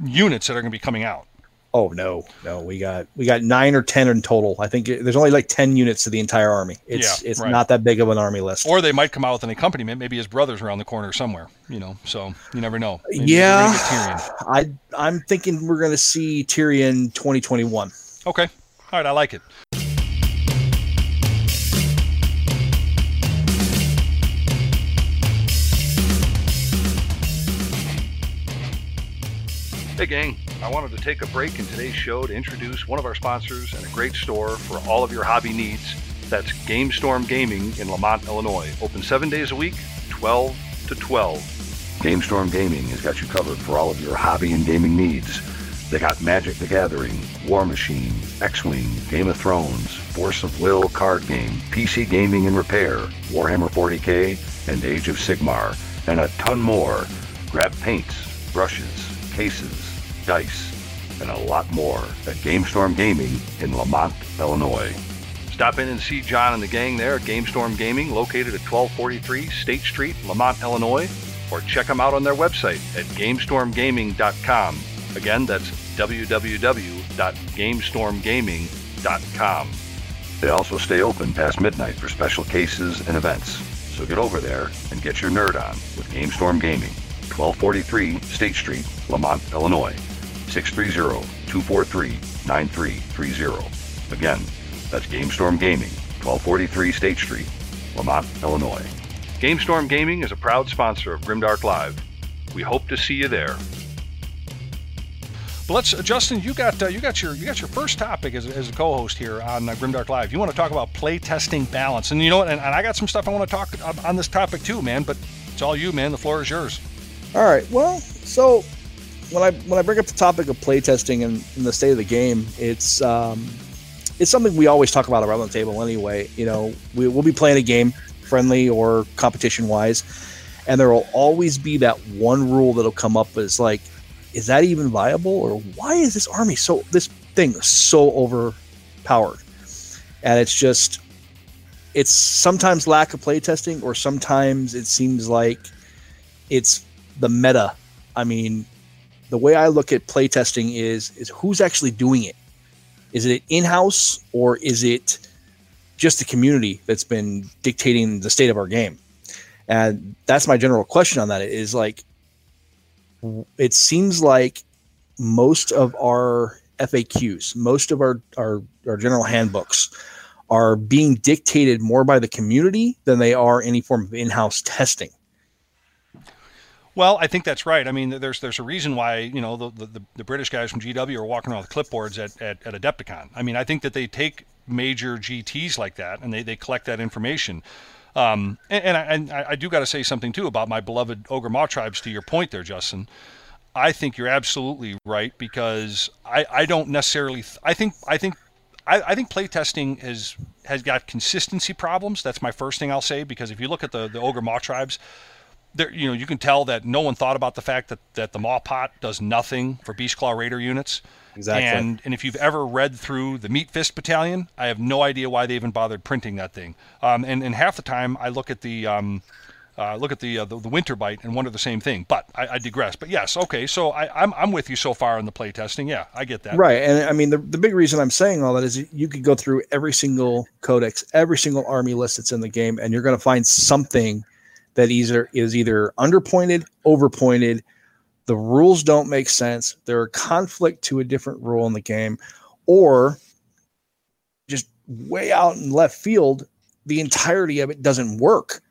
units that are going to be coming out. Oh no, no, we got we got nine or ten in total. I think there's only like ten units to the entire army. It's Yeah, it's right. not that big of an army list. Or they might come out with an accompaniment. Maybe his brother's around the corner somewhere. You know, so you never know. Maybe yeah, gonna get Tyrion. I I'm thinking we're going to see Tyrion 2021. Okay, all right, I like it. Hey, gang. I wanted to take a break in today's show to introduce one of our sponsors and a great store for all of your hobby needs. That's GameStorm Gaming in Lemont, Illinois. Open seven days a week, 12 to 12. GameStorm Gaming has got you covered for all of your hobby and gaming needs. They got Magic the Gathering, War Machine, X-Wing, Game of Thrones, Force of Will card game, PC gaming and repair, Warhammer 40k, and Age of Sigmar, and a ton more. Grab paints, brushes, cases, dice, and a lot more at GameStorm Gaming in Lemont, Illinois. Stop in and see John and the gang there at GameStorm Gaming, located at 1243 State Street, Lemont, Illinois, or check them out on their website at GameStormGaming.com. Again, that's www.gamestormgaming.com. They also stay open past midnight for special cases and events. So get over there and get your nerd on with GameStorm Gaming, 1243 State Street, Lamont, Illinois, 630-243-9330. Again, that's GameStorm Gaming, 1243 State Street, Lemont, Illinois. GameStorm Gaming is a proud sponsor of Grimdark Live. We hope to see you there. But let's, uh, Justin, you got uh, you got your you got your first topic as, as a co-host here on uh, Grimdark Live. You want to talk about play testing balance, and you know what? And, and I got some stuff I want to talk on, on this topic too, man. But it's all you, man. The floor is yours. All right. Well, so when I when I bring up the topic of playtesting and, and the state of the game, it's um, it's something we always talk about around the table anyway. You know, we, we'll be playing a game, friendly or competition wise, and there will always be that one rule that'll come up as like, is that even viable or why is this army so this thing so overpowered and it's just it's sometimes lack of playtesting or sometimes it seems like it's the meta i mean the way i look at playtesting is is who's actually doing it is it in-house or is it just the community that's been dictating the state of our game and that's my general question on that is like it seems like most of our FAQs, most of our, our, our general handbooks are being dictated more by the community than they are any form of in-house testing. Well, I think that's right. I mean, there's there's a reason why you know the, the, the British guys from GW are walking around with clipboards at, at, at Adepticon. I mean, I think that they take major GTs like that and they, they collect that information. Um, and, and, I, and I do got to say something too about my beloved Ogor Mawtribes. To your point there, Justin, I think you're absolutely right because I, I don't necessarily. Th- I think I think I, I think playtesting has has got consistency problems. That's my first thing I'll say because if you look at the the Ogor Mawtribes, there you know you can tell that no one thought about the fact that that the Mawpot does nothing for Beast Claw Raider units. Exactly. And and if you've ever read through the Meat Fist Battalion, I have no idea why they even bothered printing that thing. Um, and and half the time I look at the um, uh, look at the, uh, the, the winter bite and wonder the same thing. But I, I digress. But yes, okay. So I, I'm I'm with you so far on the play testing. Yeah, I get that. Right, and I mean the the big reason I'm saying all that is you could go through every single codex, every single army list that's in the game, and you're going to find something that either is either underpointed, overpointed the rules don't make sense, they're a conflict to a different rule in the game, or just way out in left field, the entirety of it doesn't work.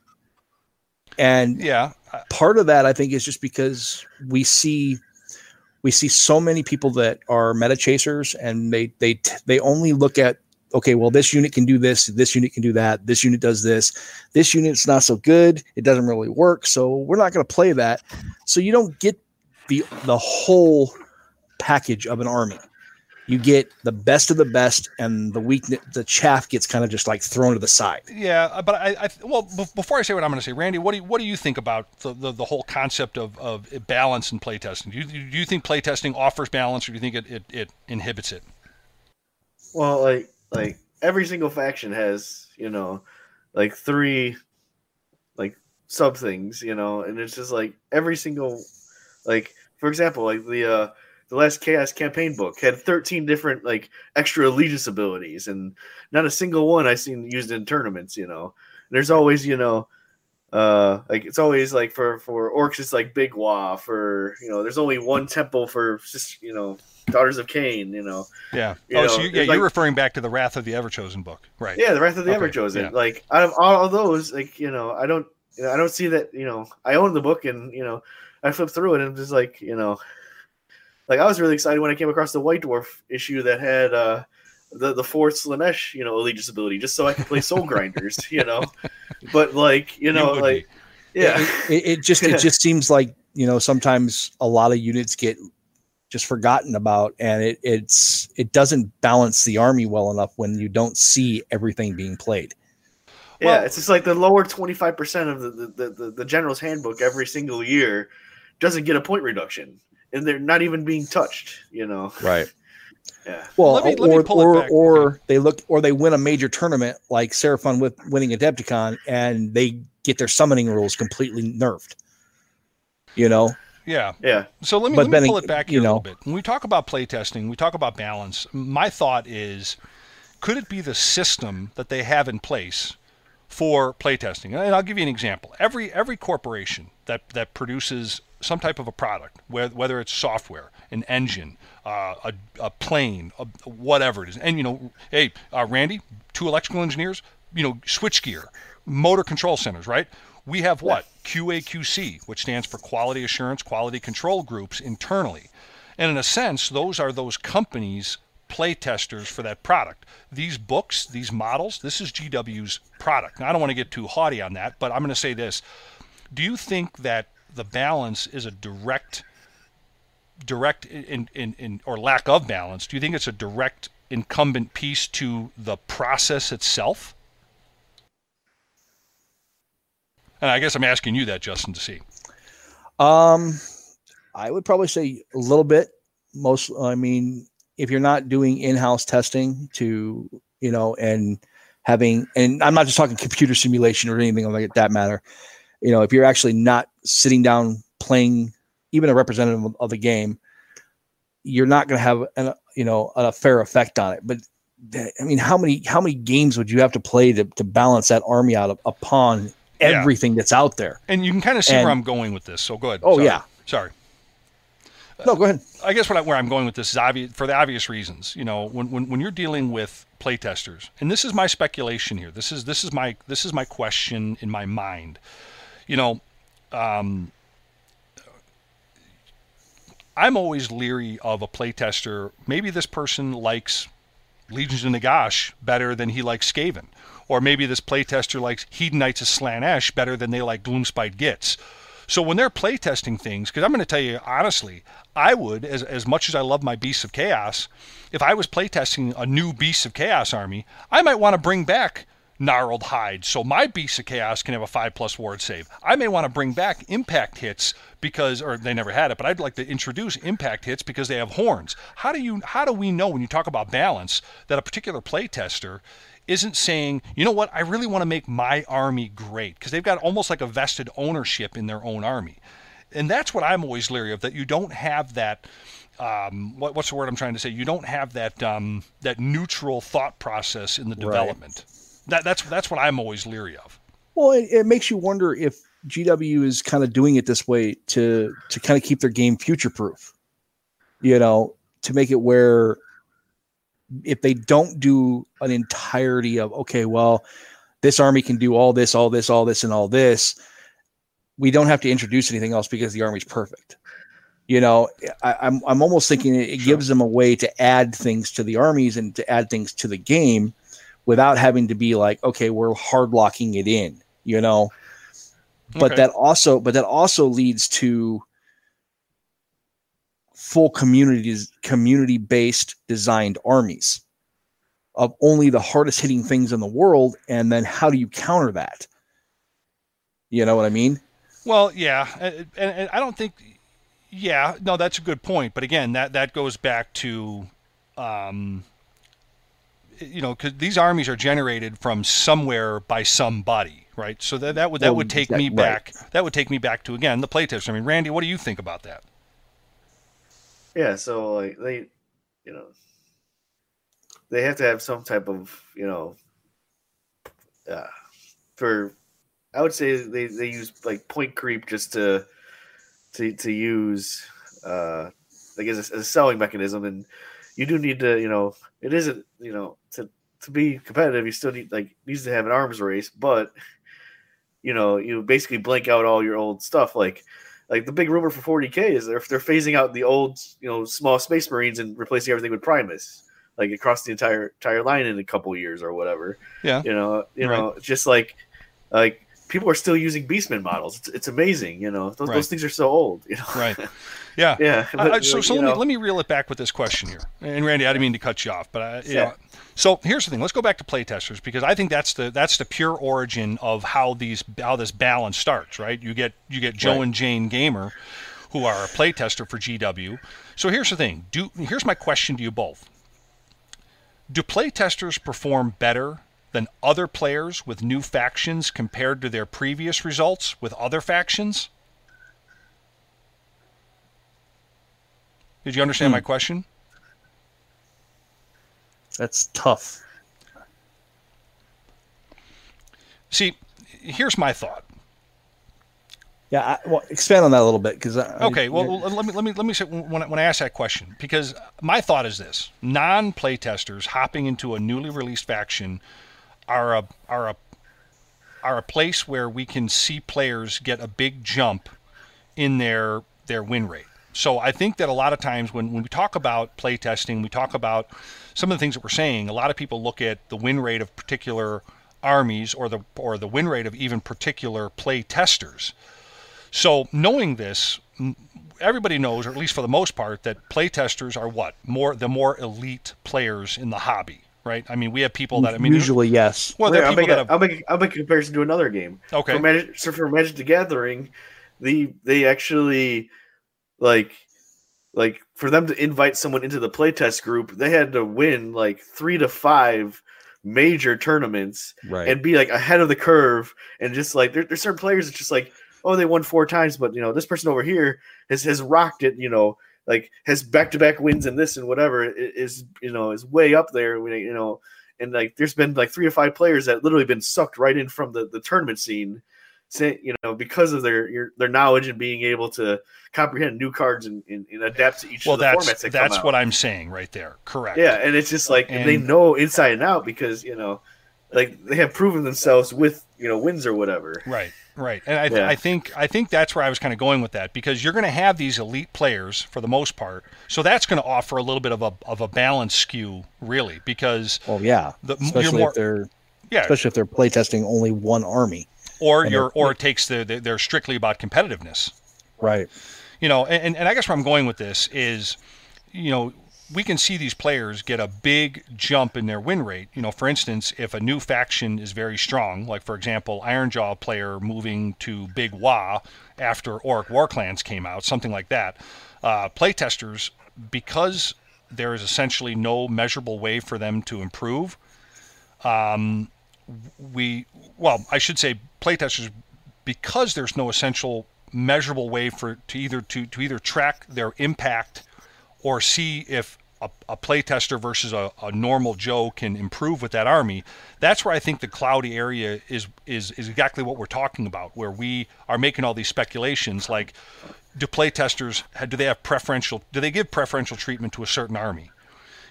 And yeah, part of that I think is just because we see we see so many people that are meta chasers and they they they only look at okay, well, this unit can do this, this unit can do that, this unit does this, this unit's not so good, it doesn't really work, so we're not going to play that. So you don't get the the whole package of an army. You get the best of the best, and the weakness, the chaff gets kind of just like thrown to the side. Yeah, but I, I well, b- before I say what I'm going to say, Randy, what do you, what do you think about the, the, the whole concept of, of balance in playtesting? Do you, do you think playtesting offers balance, or do you think it, it, it inhibits it? Well, like like every single faction has you know like three like sub things, you know, and it's just like every single like for example, like the uh the last chaos campaign book had 13 different like extra allegiance abilities and not a single one i seen used in tournaments you know? And there's always you know uh like it's always like for for orcs it's like big Waaagh for you know there's only one temple for just you know daughters of Khaine, you know yeah you oh know, so you, yeah like, you're referring back to the wrath of the everchosen book right yeah the wrath of the okay. everchosen yeah. like out of all of those like you know i don't you know, i don't see that you know i own the book and you know I flip through it and just like you know, like I was really excited when I came across the White Dwarf issue that had uh, the the fourth Slaanesh, you know, allegiance ability, just so I could play Soul Grinders, you know. But like you know, you like be. yeah, it, it just it just seems like you know sometimes a lot of units get just forgotten about and it it's it doesn't balance the army well enough when you don't see everything being played yeah well, it's just like the lower 25% of the, the, the, the general's handbook every single year doesn't get a point reduction, and they're not even being touched. You know, right? Yeah. Well, let me, let or or, or they look or they win a major tournament like Seraphon with winning Adepticon, and they get their summoning rules completely nerfed. You know. Yeah. Yeah. So let me, let me pull it back here you know, a little bit. When we talk about playtesting, we talk about balance. My thought is could it be the system that they have in place for playtesting? And I'll give you an example. Every every corporation that that produces some type of a product, whether it's software, an engine, uh, a, a, plane, a, whatever it is. And, you know, hey, uh, Randy, two electrical engineers, you know, switchgear, motor control centers, right? We have what? QAQC, which stands for Quality Assurance Quality Control Groups internally. And in a sense, those are those companies' play testers for that product. These books, these models, this is GW's product. Now, I don't want to get too haughty on that, but I'm going to say this. Do you think that the balance is a direct direct in, in, in or lack of balance do you think it's a direct incumbent piece to the process itself and i guess i'm asking you that justin to see um I would probably say a little bit. Most, I mean, if you're not doing in-house testing to, you know, and having, and I'm not just talking computer simulation or anything like that matter. You know, if you're actually not sitting down playing even a representative of, the game, you're not going to have an, you know, a fair effect on it. But I mean, how many how many games would you have to play to, to balance that army out of, upon Yeah. everything that's out there? And you can kind of see And- where I'm going with this. So go ahead. Oh, Sorry. yeah. Sorry. No, go ahead. I guess what I, where I'm going with this is obvious for the obvious reasons. You know, when, when when you're dealing with playtesters, and this is my speculation here. This is this is my this is my question in my mind. You know, um, I'm always leery of a playtester. Maybe this person likes Legions of Nagash better than he likes Skaven. Or maybe this playtester likes Hedonites of Slaanesh better than they like Gloomspite Gits. So when they're playtesting things, because I'm going to tell you honestly, I would, as, as much as I love my Beasts of Chaos, if I was playtesting a new Beasts of Chaos army, I might want to bring back Gnarled Hide so my Beasts of Chaos can have a 5 plus ward save. I may want to bring back impact hits because, or they never had it, but I'd like to introduce impact hits because they have horns. How do you, how do we know when you talk about balance that a particular playtester isn't saying, you know what, I really want to make my army great because they've got almost like a vested ownership in their own army. And that's what I'm always leery of that you don't have that. Um, what, what's the word I'm trying to say? You don't have that um, that neutral thought process in the development. That, that's that's what I'm always leery of. Well, it, it makes you wonder if GW is kind of doing it this way to to kind of keep their game future proof. You know, to make it where if they don't do an entirety of okay, well, this army can do all this, all this, all this, and all this, we don't have to introduce anything else because the army's perfect. You know, I, I'm I'm almost thinking it, it gives them a way to add things to the armies and to add things to the game without having to be like, okay, we're hard locking it in, you know. But Okay. that also, but that also leads to full communities, community based designed armies of only the hardest hitting things in the world, and then how do you counter that? You know what I mean? Well, yeah, and, and, I don't think. Yeah, no, that's a good point. But again, that that goes back to, um, you know, because these armies are generated from somewhere by somebody, right? So that that would that Well, would take that- me right. back. That would take me back to again the playtest. I mean, Randy, what do you think about that? Yeah, so like they, you know, they have to have some type of, you know, uh, for, I would say they they use like point creep just to, to to use, uh, like as a, as a selling mechanism, and you do need to, you know, it isn't, you know, to to be competitive, you still need like needs to have an arms race, but, you know, you basically blank out all your old stuff like like the big rumor for 40k is they're they're phasing out the old you know small space marines and replacing everything with Primaris like across the entire entire line in a couple years or whatever Yeah. you know you Right. know just like like people are still using beastman models it's, it's amazing you know those, Right. those things are so old you know Right. Yeah. yeah uh, I- I- so so let me know, let me reel it back with this question here. And Randy, I didn't mean to cut you off, but I, Yeah. know, so here's the thing. Let's go back to playtesters because I think that's the that's the pure origin of how these how this balance starts. Right? You get you get Joe Right. and Jane Gamer, who are a playtester for GW. So here's the thing. Do here's my question to you both. Do playtesters perform better than other players with new factions compared to their previous results with other factions? Did you understand Hmm. my question? That's tough. See, here's my thought. Yeah, I, well, expand on that a little bit because Okay, well, let me let me let me say when I, when I ask that question because my thought is this: non-playtesters hopping into a newly released faction are a are a are a place where we can see players get a big jump in their their win rate. So I think that a lot of times when, when we talk about playtesting, we talk about some of the things that we're saying. A lot of people look at the win rate of particular armies or the or the win rate of even particular play testers. So knowing this, everybody knows, or at least for the most part, that play testers are what more the more elite players in the hobby, right? I mean, we have people that I mean, usually yes. well, there I'll are people make, that a, have, I'll, make, I'll make a comparison to another game Okay. for Magic, so for Magic the Gathering, the they actually like like for them to invite someone into the playtest group, they had to win like three to five major tournaments Right. and be like ahead of the curve and just like there, there's certain players it's just like oh they won four times but you know this person over here has has rocked it you know like has back to back wins and this and whatever is you know is way up there you know and like there's been like three or five players that literally been sucked right in from the, the tournament scene you know because of their your, their knowledge and being able to comprehend new cards and, and, and adapt to each well, of the that's formats that that's come out. what I'm saying right there. Correct. Yeah, and it's just like they know inside and out because you know, like they have proven themselves with you know wins or whatever. Right, right, and I, Yeah. I think I think that's where I was kind of going with that because you're going to have these elite players for the most part, so that's going to offer a little bit of a of a balance skew, really, because well, yeah. the, you're Especially more if they're yeah, especially if they're playtesting only one army. Or and you're or it takes the they're- they're strictly about competitiveness, Right. you know, and and I guess where I'm going with this is, you know. We can see these players get a big jump in their win rate. You know, for instance, if a new faction is very strong, like for example, Ironjaw player moving to Big Waaagh after Orruk Warclans came out, something like that. Uh, playtesters, because there is essentially no measurable way for them to improve, um, we well, I should say playtesters, because there's no essential measurable way for to either to, to either track their impact or see if a, a playtester versus a, a normal Joe can improve with that army. That's where I think the cloudy area is is is exactly what we're talking about, where we are making all these speculations like do playtesters do they have preferential do they give preferential treatment to a certain army?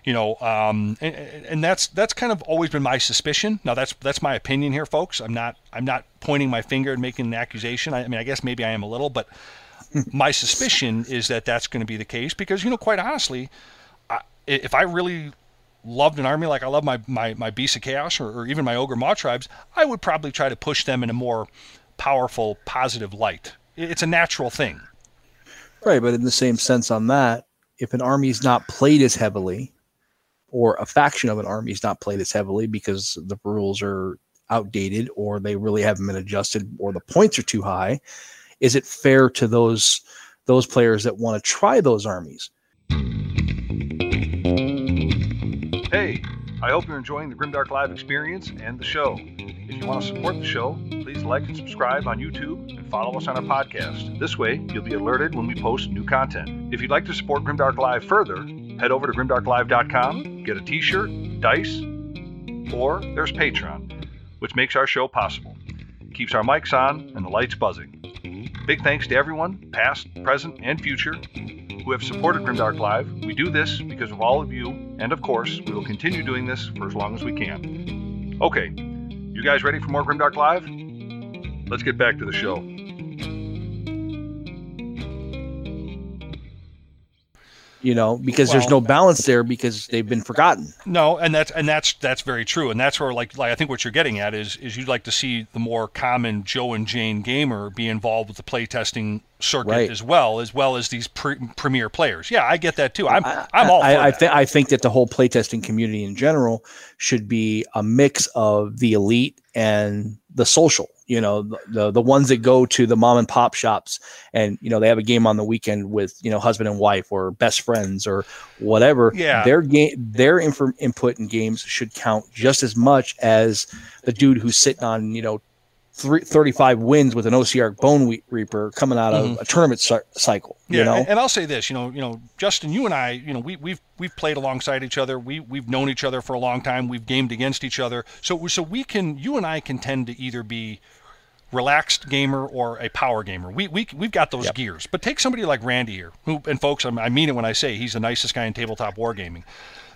You know um, and, and that's that's kind of always been my suspicion. Now that's that's my opinion here folks. I'm not i'm not pointing my finger and making an accusation. I, I mean i guess maybe i am a little but my suspicion is that that's going to be the case because you know quite honestly I, if i really loved an army like i love my my, my beast of chaos or, or even my ogre maw tribes i would probably try to push them in a more powerful positive light. It's a natural thing. Right, but in the same sense on that, if an army is not played as heavily, or a faction of an army is not played as heavily because the rules are outdated or they really haven't been adjusted or the points are too high, is it fair to those those players that want to try those armies? Hey, I hope you're enjoying the Grimdark Live experience and the show. If you want to support the show, please like and subscribe on YouTube and follow us on our podcast. This way, you'll be alerted when we post new content. If you'd like to support Grimdark Live further, head over to grimdarklive.com, get a t shirt, dice, or there's Patreon, which makes our show possible, keeps our mics on, and the lights buzzing. Big thanks to everyone, past, present, and future, who have supported Grimdark Live. We do this because of all of you, and of course, we will continue doing this for as long as we can. Okay, you guys ready for more Grimdark Live? Let's get back to the show. You know, because there's no balance there because they've been forgotten. No, and that's and that's that's very true, and that's where like, like I think what you're getting at is is you'd like to see the more common Joe and Jane gamer be involved with the playtesting circuit Right. as well as well as these pre- premier players. Yeah, I get that too. I'm I'm all for I, I, th- I think that the whole playtesting community in general should be a mix of the elite and the social. You know, the, the the ones that go to the mom and pop shops and you know they have a game on the weekend with you know husband and wife or best friends or whatever. Yeah. their game, their inf- input in games should count just as much as the dude who's sitting on you know. Three, 35 wins with an OBR Bone Reaper coming out of a tournament cy- cycle. Mm-hmm. Yeah, you know, and, and I'll say this, you know, you know, Justin, you and I, you know, we we've we've played alongside each other. We we've known each other for a long time. We've gamed against each other. So so we can you and I can tend to either be relaxed gamer or a power gamer. We we we've got those gears. But take somebody like Randy here, who and folks, I mean it when I say he's the nicest guy in tabletop wargaming.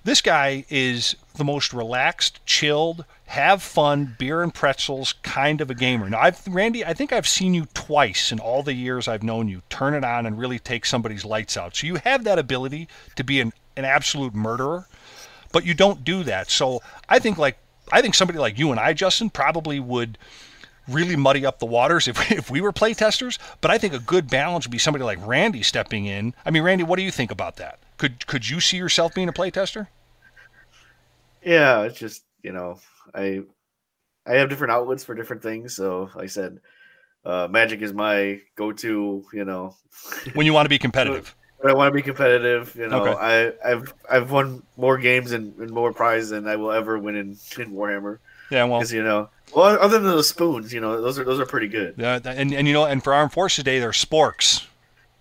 This guy is the most relaxed, chilled, have fun, beer and pretzels kind of a gamer. Now, I've Randy, I think I've seen you twice in all the years I've known you turn it on and really take somebody's lights out. So you have that ability to be an, an absolute murderer, but you don't do that. So I think like I think somebody like you and I, Justin, probably would really muddy up the waters if, if we were playtesters. But I think a good balance would be somebody like Randy stepping in. I mean, Randy, what do you think about that? Could could you see yourself being a playtester? Yeah, it's just you know I I have different outlets for different things. So like I said, uh, Magic is my go-to. You know, when you want to be competitive. But I want to be competitive. You know, Okay. I, I've I've won more games and, and more prizes than I will ever win in, in Warhammer. Yeah, well, Because you know, well, other than the spoons, you know, those are those are pretty good. uh, and and you know, and for Armed Forces Day, they're sporks,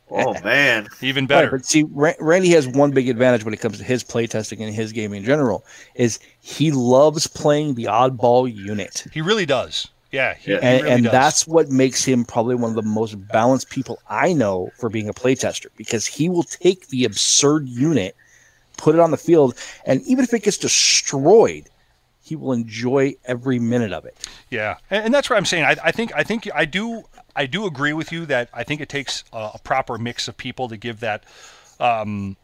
Oh man, even Right, better. but see, Randy has one big advantage when it comes to his playtesting and his gaming in general is he loves playing the oddball unit. He really does. Yeah, he, Yeah. he and, really and does. that's what makes him probably one of the most balanced people I know for being a playtester because he will take the absurd unit, put it on the field, and even if it gets destroyed, he will enjoy every minute of it. Yeah, and, and that's what I'm saying. I, I think I think I do I do agree with you that I think it takes a, a proper mix of people to give that um,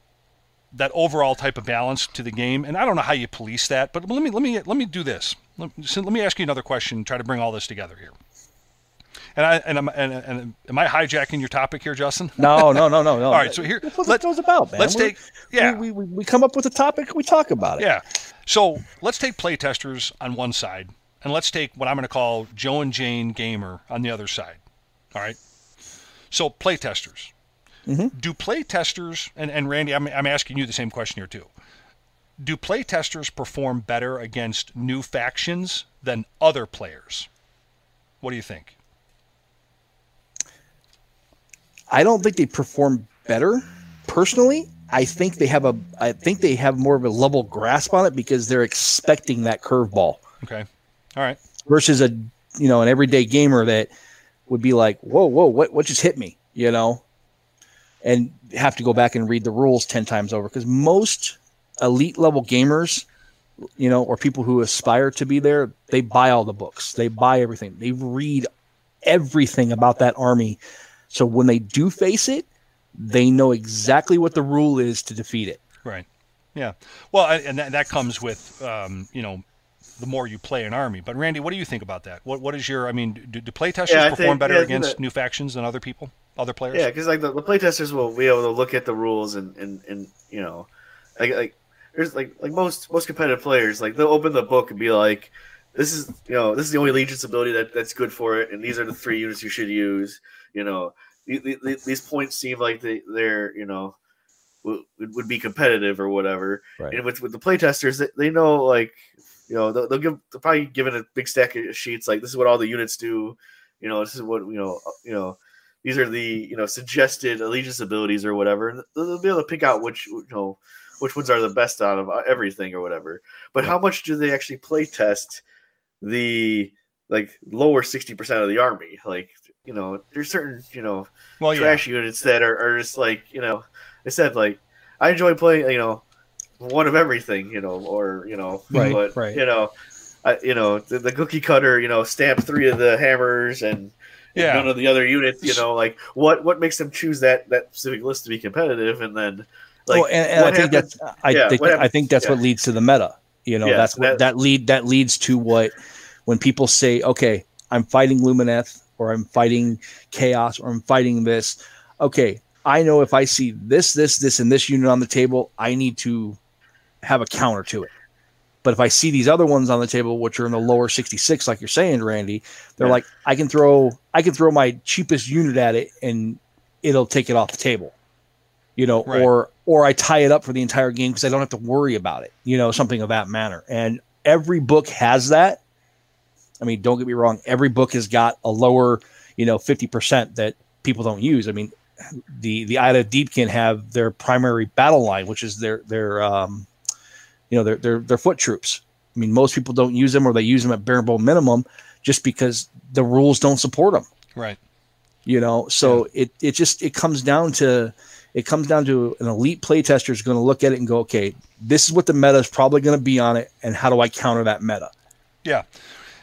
that overall type of balance to the game. And I don't know how you police that, but let me let me let me do this. Let, so let me ask you another question. Try to bring all this together here. And I and, I'm, and, and am I hijacking your topic here, Justin? No, no, no, no, no. All right, so here that's what let, it was about, man. let's We're- take yeah we, we, we come up with a topic, we talk about it. Yeah. So let's take playtesters on one side, and let's take what I'm going to call Joe and Jane Gamer on the other side. All right. So playtesters. Mm-hmm. Do playtesters, and, and Randy, I'm, I'm asking you the same question here too. Do playtesters perform better against new factions than other players? What do you think? I don't think they perform better personally. I think they have a I think they have more of a level grasp on it because they're expecting that curveball. Okay. All right. versus a you know an everyday gamer that would be like, whoa, whoa, what what just hit me, you know, and have to go back and read the rules ten times over. Because most elite level gamers, you know, or people who aspire to be there, they buy all the books, they buy everything, they read everything about that army, so when they do face it, they know exactly what the rule is to defeat it. Right. Yeah. Well, and that, that comes with, um, you know, the more you play an army. But Randy, what do you think about that? What What is your? I mean, do, do playtesters Yeah, perform think- better yeah, against that- new factions than other people, other players? yeah, because like the, the playtesters will be able to look at the rules and and, and you know, like like there's like like most most competitive players like they'll open the book and be like, this is you know this is the only allegiance ability that that's good for it, and these are the three units you should use. You know, these points seem like they they're you know would, would be competitive or whatever. Right. And with with the playtesters, they, they know like you know they'll, they'll give they'll probably give it a big stack of sheets like this is what all the units do. You know, this is what you know you know these are the you know suggested allegiance abilities or whatever, and they'll they'll be able to pick out which you know which ones are the best out of uh, everything or whatever. But how much do they actually play test the like lower sixty percent of the army? Like you know, there's certain you know Well, yeah. trash units that are, are just like you know I said like I enjoy playing you know one of everything you know or you know Right, but right. you know I, you know the, the cookie cutter you know stamp three of the hammers and and none of the other units you know like what what makes them choose that that specific list to be competitive and then like well, and, and I think happens- that's I yeah, think what I think that's what leads to the meta. You know, Yeah, that's what that- that lead that leads to what when people say, okay, I'm fighting Lumineth or I'm fighting Chaos or I'm fighting this. Okay, I know if I see this, this, this, and this unit on the table, I need to have a counter to it. But if I see these other ones on the table, which are in the lower 66, like you're saying, Randy, they're Yeah. like, I can throw, I can throw my cheapest unit at it, and it'll take it off the table. You know, Right. or or I tie it up for the entire game because I don't have to worry about it. You know, something of that manner. And every book has that. I mean, don't get me wrong. Every book has got a lower, you know, fifty percent that people don't use. I mean, the the Idoneth Deepkin have their primary battle line, which is their their um, you know, their their their foot troops. I mean, most people don't use them or they use them at bare bone minimum just because the rules don't support them. Right. You know, so it it just it comes down to it comes down to an elite playtester is going to look at it and go, okay, this is what the meta is probably going to be on it, and how do I counter that meta? Yeah.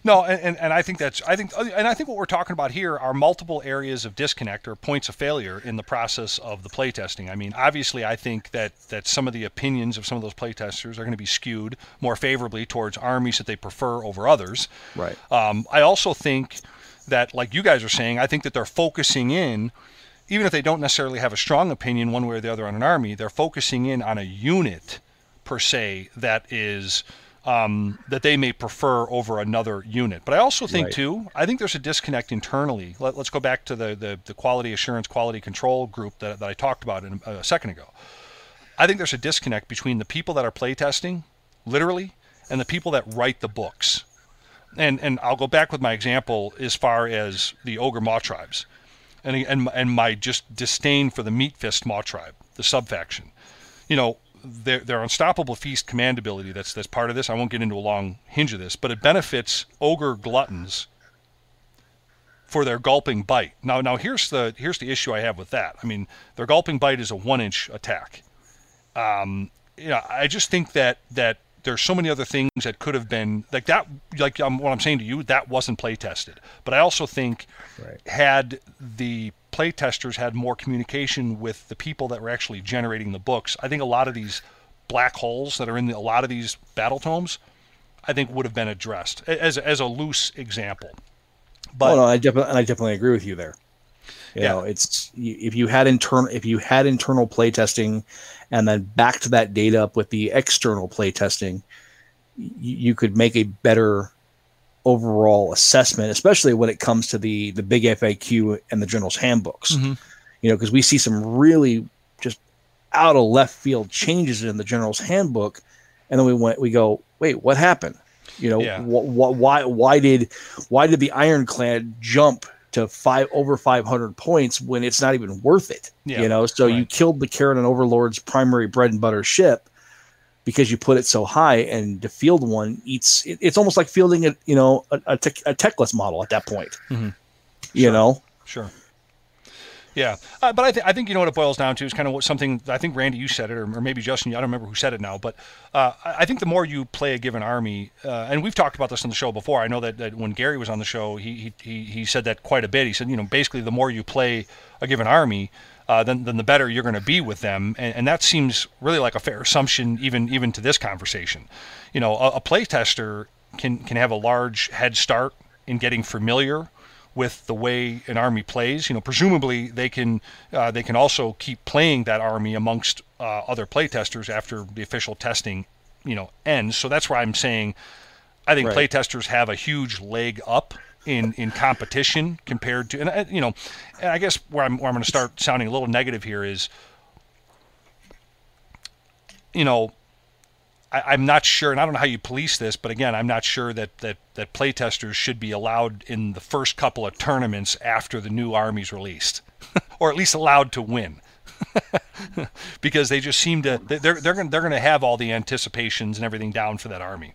No, and, and, and I think that's I think and I think what we're talking about here are multiple areas of disconnect or points of failure in the process of the playtesting. I mean, obviously, I think that that some of the opinions of some of those playtesters are going to be skewed more favorably towards armies that they prefer over others. Right. Um, I also think that, like you guys are saying, I think that they're focusing in, even if they don't necessarily have a strong opinion one way or the other on an army, they're focusing in on a unit per se that is um, that they may prefer over another unit. But I also think Right. too, I think there's a disconnect internally. Let, us go back to the, the the quality assurance, quality control group that, that I talked about in, a second ago. I think there's a disconnect between the people that are playtesting, literally, and the people that write the books. And and I'll go back with my example as far as the ogre maw tribes, and and and my just disdain for the meat fist maw tribe, the subfaction. You know, their their unstoppable feast command ability. That's that's part of this. I won't get into a long hinge of this, but it benefits ogre gluttons for their gulping bite. Now now here's the here's the issue I have with that. I mean, their gulping bite is a one inch attack um, you know, I just think that that there's so many other things that could have been like that. Like um, what I'm saying to you, that wasn't play tested. But I also think Right. had the play testers had more communication with the people that were actually generating the books, I think a lot of these black holes that are in the, a lot of these battle tomes, I think would have been addressed as as a loose example. But oh, no, I definitely, I definitely agree with you there. You Yeah. know, it's if you had internal if you had internal play testing, and then backed that data up with the external play testing, you could make a better overall assessment, especially when it comes to the the big FAQ and the general's handbooks. Mhm. You know, because we see some really just out of left field changes in the general's handbook, and then we went we go, wait, what happened? You know, Yeah. wh- wh- why why did why did the ironclad jump to five over 500 points when it's not even worth it Yeah, you know? So you killed the Kharadron overlord's primary bread and butter ship because you put it so high and to field one eats it, it's almost like fielding a you know a, a, tech, a techless model at that point Mhm. you know? Sure. Yeah, uh, but I, th- I think you know what it boils down to is kind of what something I think Randy you said it or, or maybe Justin I don't remember who said it now, but uh, I think the more you play a given army, uh, and we've talked about this on the show before. I know that, that when Gary was on the show, he, he he said that quite a bit. He said you know basically the more you play a given army, uh, then then the better you're going to be with them, and, and that seems really like a fair assumption even even to this conversation. You know, a, a play tester can can have a large head start in getting familiar with the way an army plays. You know, presumably they can uh, they can also keep playing that army amongst uh, other playtesters after the official testing, you know, ends. So that's why I'm saying I think Right. playtesters have a huge leg up in in competition compared to and uh, you know, and I guess where I'm where I'm going to start sounding a little negative here is you know, I, I'm not sure, and I don't know how you police this, but again, I'm not sure that that that playtesters should be allowed in the first couple of tournaments after the new army's released, or at least allowed to win, because they just seem to they're they're going they're going to have all the anticipations and everything down for that army.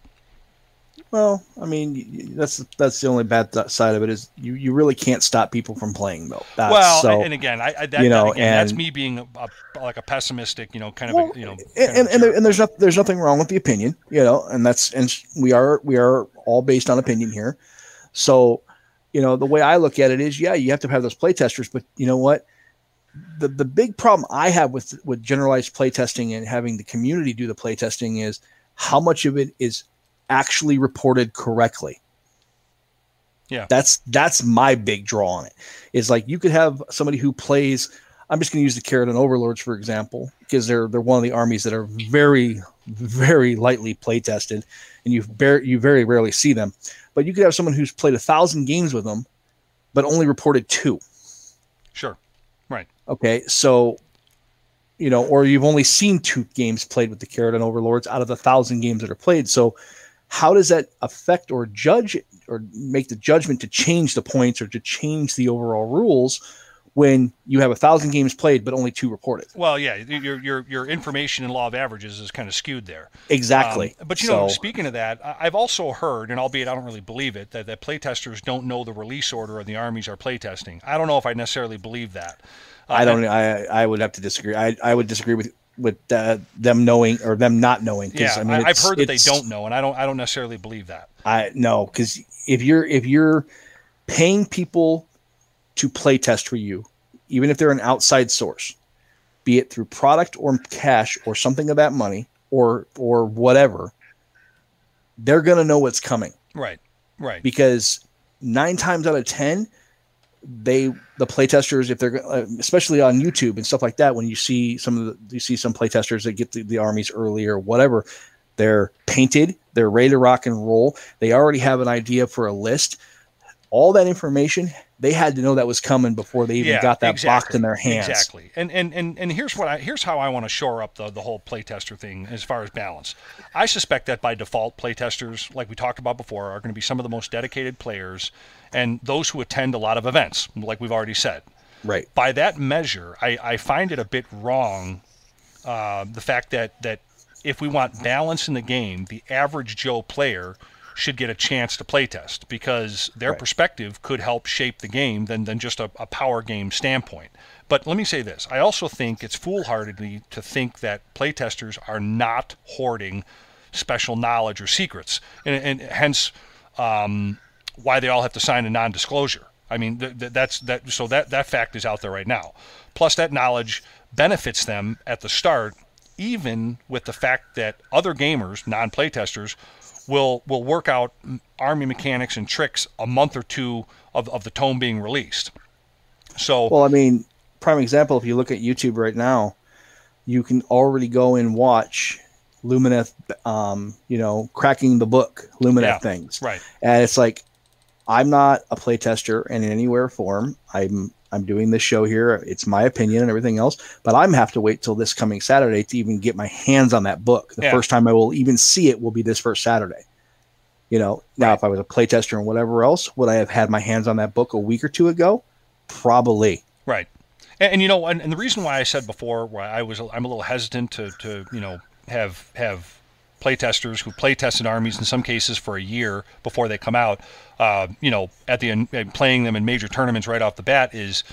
Well i mean that's that's the only bad th- side of it is you you really can't stop people from playing though that's, well, so and again, I, I that, you know, that again, that's me being a, like a pessimistic, you know, kind of Well, a, you know, and, and, and, there, and there's not, there's nothing wrong with the opinion, you know, and that's and we are we are all based on opinion here. So, you know, the way I look at it is, yeah, you have to have those play testers, but you know what? The the big problem I have with with generalized play testing and having the community do the play testing is how much of it is actually reported correctly. Yeah. That's that's my big draw on it. Is like you could have somebody who plays I'm just going to use the Kharadron Overlords for example, because they're they're one of the armies that are very very lightly play tested, and you bar- you very rarely see them. But you could have someone who's played a thousand games with them, but only reported two. sure, right, Okay, so you know, or you've only seen two games played with the Kharadron Overlords out of the thousand games that are played. So how does that affect or judge or make the judgment to change the points or to change the overall rules when you have a thousand games played but only two reported? Well, yeah, your your your information and law of averages is kind of skewed there. Exactly. Um, but you know, So- speaking of that, I've also heard, and albeit I don't really believe it, that, that playtesters don't know the release order of the armies are playtesting. I don't know if I necessarily believe that. Uh, I don't. I I would have to disagree. I I would disagree with with uh, them knowing or them not knowing. Yeah, I mean, have heard that they don't know, and I don't. I don't necessarily believe that. I no, because if you're if you're paying people to play test for you, even if they're an outside source, be it through product or cash or something of that money or or whatever, they're gonna know what's coming Right. Right. because nine times out of ten, they the playtesters if they're uh, especially on YouTube and stuff like that when you see some of the you see some playtesters that get the, the armies early or whatever, They're painted. They're ready to rock and roll. They already have an idea for a list. All that information they had to know that was coming before they even Yeah, got that exactly, box in their hands. Exactly. And and and and here's what I here's how I want to shore up the the whole playtester thing as far as balance. I suspect that by default playtesters, like we talked about before, are going to be some of the most dedicated players and those who attend a lot of events, like we've already said. Right. By that measure, I, I find it a bit wrong uh, the fact that that if we want balance in the game, the average Joe player should get a chance to playtest because their Right. perspective could help shape the game than, than just a, a power game standpoint. But let me say this I also think it's foolhardy to think that playtesters are not hoarding special knowledge or secrets, and, and hence um, why they all have to sign a non-disclosure. I mean, th- th- that's that. So that that fact is out there right now. Plus, that knowledge benefits them at the start, even with the fact that other gamers, non-playtesters, will will work out army mechanics and tricks a month or two of, of the tome being released. So Well, I mean, prime example, if you look at YouTube right now, you can already go and watch Lumineth, um, you know, cracking the book, Lumineth Yeah. things. right, And it's like, I'm not a playtester in any anywhere form. I'm I'm doing this show here. It's my opinion and everything else, but I'm have to wait till this coming Saturday to even get my hands on that book. The Yeah. first time I will even see it will be this first Saturday. You know, now Right. if I was a playtester and whatever else, would I have had my hands on that book a week or two ago? Probably. right. And, and you know, and, and the reason why I said before, why I was I'm a little hesitant to to you know have have playtesters who play tested armies in some cases for a year before they come out, uh, you know, at the end, playing them in major tournaments right off the bat is,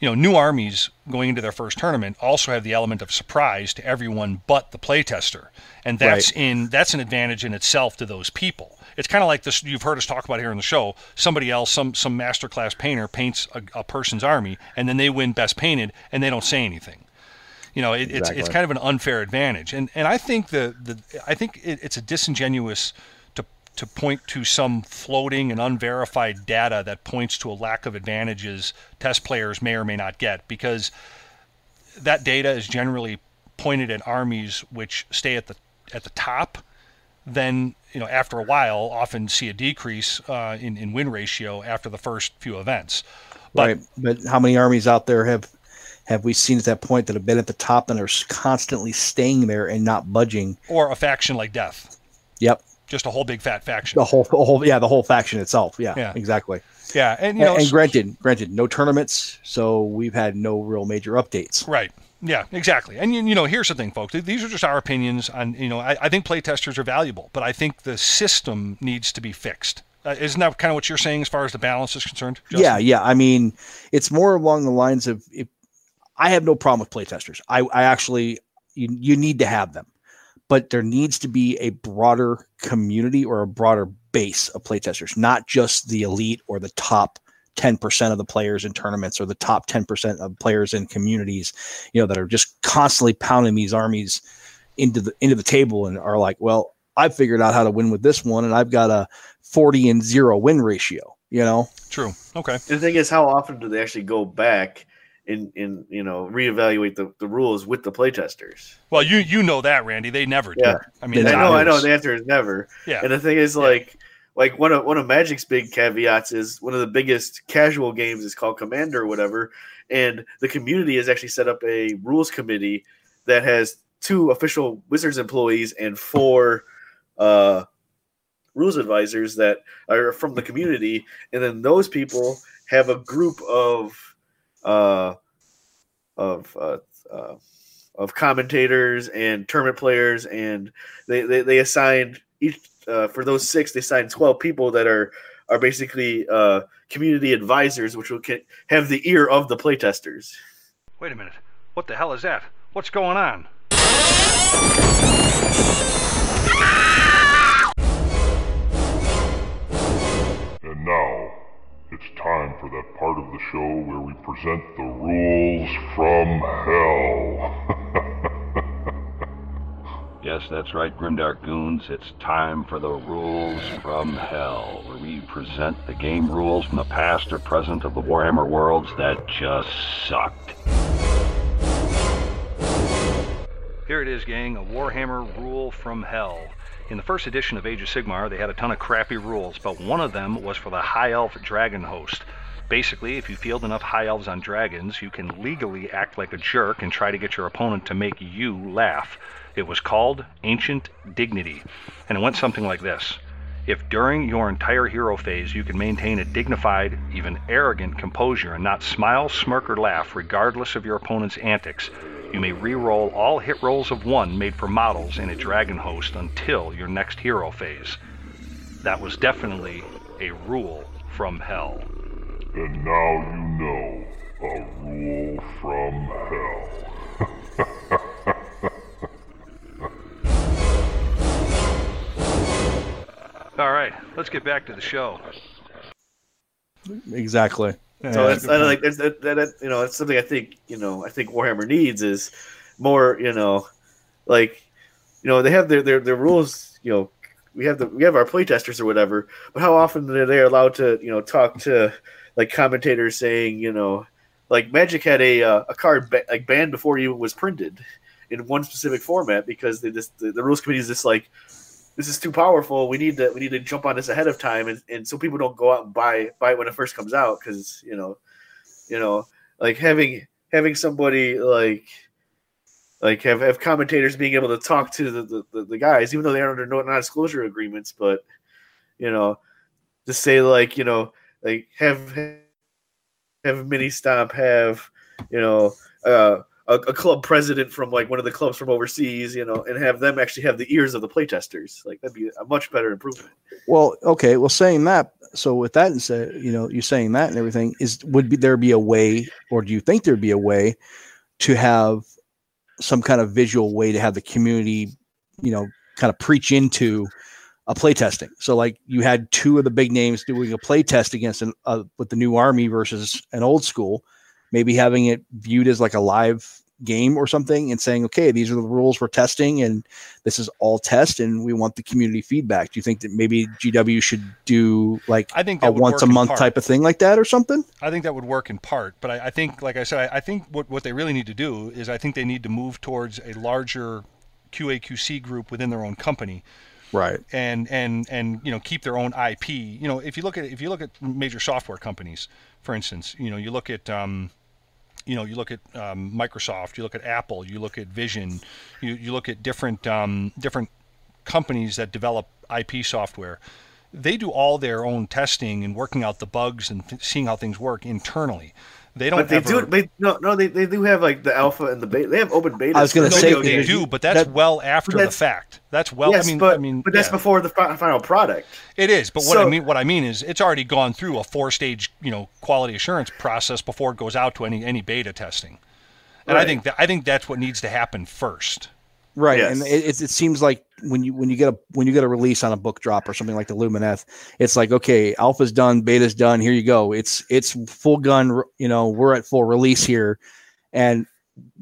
you know, new armies going into their first tournament also have the element of surprise to everyone but the playtester, and that's Right. in that's an advantage in itself to those people. It's kind of like this you've heard us talk about here on the show. Somebody else, some some masterclass painter paints a, a person's army, and then they win best painted, and they don't say anything you know it, it's it's kind of an unfair advantage and and i think the the i think it, it's a disingenuous to to point to some floating and unverified data that points to a lack of advantages test players may or may not get because that data is generally pointed at armies which stay at the at the top then you know after a while often see a decrease uh, in, in win ratio after the first few events but right. But how many armies out there have have we seen at that point that have been at the top and are constantly staying there and not budging? or a faction like death Yep. just a whole big fat faction The whole, the whole, yeah, the whole faction itself. Yeah, Yeah. exactly. yeah and you know and, and granted, granted, no tournaments, so we've had no real major updates. Right. Yeah, exactly. And you, you know, here's the thing, folks. These are just our opinions on, you know, I, I think playtesters are valuable, but I think the system needs to be fixed. Uh, isn't that kind of what you're saying as far as the balance is concerned? Justin? Yeah, yeah. I mean, it's more along the lines of if I have no problem with playtesters. I, I actually you, you need to have them, but there needs to be a broader community or a broader base of playtesters, not just the elite or the top 10% of the players in tournaments or the top 10% of players in communities, you know, that are just constantly pounding these armies into the into the table and are like, well, I've figured out how to win with this one and I've got a 40 and 0 win ratio, you know. True. Okay. The thing is, how often do they actually go back and, and you know reevaluate the, the rules with the playtesters? Well, you you know that, Randy. They never do. Yeah. I mean, I know, I know. The answer is never. Yeah. And the thing is, like, like one of one of Magic's big caveats is one of the biggest casual games is called Commander or whatever, and the community has actually set up a rules committee that has two official Wizards employees and four uh, rules advisors that are from the community, and then those people have a group of uh, of uh, uh, of commentators and tournament players, and they they, they assigned each uh, for those six they assigned twelve people that are are basically uh, community advisors, which will have the ear of the playtesters. Wait a minute. What the hell is that? What's going on? Show where we present the rules from hell. Yes, that's right, Grimdark Goons. It's time for the rules from hell, where we present the game rules from the past or present of the Warhammer worlds that just sucked. Here it is, gang, a Warhammer rule from hell. In the first edition of Age of Sigmar, they had a ton of crappy rules, but one of them was for the High Elf Dragon Host. Basically, if you field enough High Elves on dragons, you can legally act like a jerk and try to get your opponent to make you laugh. It was called Ancient Dignity, and it went something like this. If during your entire hero phase you can maintain a dignified, even arrogant composure and not smile, smirk, or laugh regardless of your opponent's antics, you may re-roll all hit rolls of one made for models in a dragon host until your next hero phase. That was definitely a rule from hell. And now you know a rule from hell. All right, let's get back to the show. Exactly. So that's I like that's, that, that, that you know it's something I think you know I think Warhammer needs is more you know like you know they have their their, their rules you know we have the we have our playtesters or whatever but how often are they allowed to you know talk to like commentators saying you know like Magic had a uh, a card ba- like banned before it even was printed in one specific format because they just the, the rules committee is just like this is too powerful. We need to we need to jump on this ahead of time, and, and so people don't go out and buy buy it when it first comes out because you know, you know, like having having somebody like like have, have commentators being able to talk to the, the, the guys, even though they are under no non-disclosure agreements, but you know, to say like you know like have have mini stomp have you know uh a, a, club president from like one of the clubs from overseas, you know, and have them actually have the ears of the playtesters. Like that'd be a much better improvement. Well, okay. Well, saying that, so with that and say, you know, you're saying that and everything is would be there be a way, or do you think there'd be a way to have some kind of visual way to have the community, you know, kind of preach into a play testing. So like you had two of the big names doing a play test against an uh, with the new army versus an old school maybe having it viewed as like a live game or something and saying, okay, these are the rules we're testing and this is all test and we want the community feedback. Do you think that maybe GW should do like I think a once a month type of thing like that or something? I think that would work in part, but I, I think, like I said, I, I, think what, what they really need to do is I think they need to move towards a larger QAQC group within their own company. Right. And, and, and, you know, keep their own IP. You know, if you look at, if you look at major software companies, for instance, you know, you look at, um, you know, you look at um, Microsoft, you look at Apple, you look at Vision, you, you look at different um, different companies that develop IP software. They do all their own testing and working out the bugs and seeing how things work internally. They don't. But they ever, do. They no, no. They, they do have like the alpha and the beta. They have open beta. I was going to say they do, but that's that, well after the fact. That's well. Yes, I mean, but, I mean, but that's yeah. before the final product. It is, but what So- I mean, what I mean is, it's already gone through a four-stage, you know, quality assurance process before it goes out to any any beta testing. And I think that I think that's what needs to happen first. Right. Yes. And it, it, it seems like when you when you get a when you get a release on a book drop or something like the Lumineth, it's like okay, alpha's done, beta's done. Here you go. It's it's full gun. You know, we're at full release here, and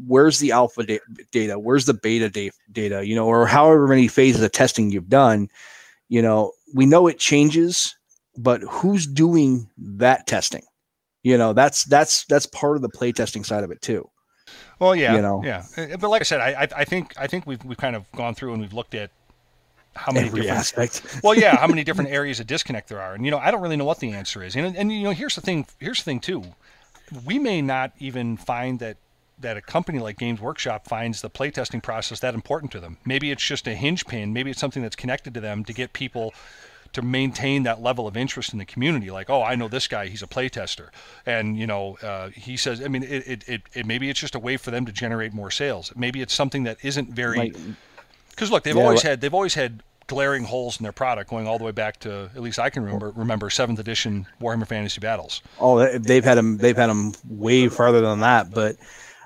where's the alpha da- data? Where's the beta da- data? You know, or however many phases of testing you've done. You know, we know it changes, but who's doing that testing? You know, that's that's that's part of the playtesting side of it too. Well, yeah, You know. yeah. Uh, But like I said, I I- I think I think we've we've kind of gone through and we've looked at how many Every different aspect. well, yeah, how many different areas of disconnect there are, and you know, I don't really know what the answer is. And and you know, here's the thing. Here's the thing too. We may not even find that that a company like Games Workshop finds the playtesting process that important to them. Maybe it's just a hinge pin. Maybe it's something that's connected to them to get people to maintain that level of interest in the community. Like, oh, I know this guy; he's a playtester, and you know, uh, he says. I mean, it, it, it, it maybe it's just a way for them to generate more sales. Maybe it's something that isn't very because look, they've Yeah, always like- had they've always had glaring holes in their product going all the way back to at least I can remember remember seventh edition Warhammer Fantasy Battles. Oh, they- they've had them. They've had them way farther than that. But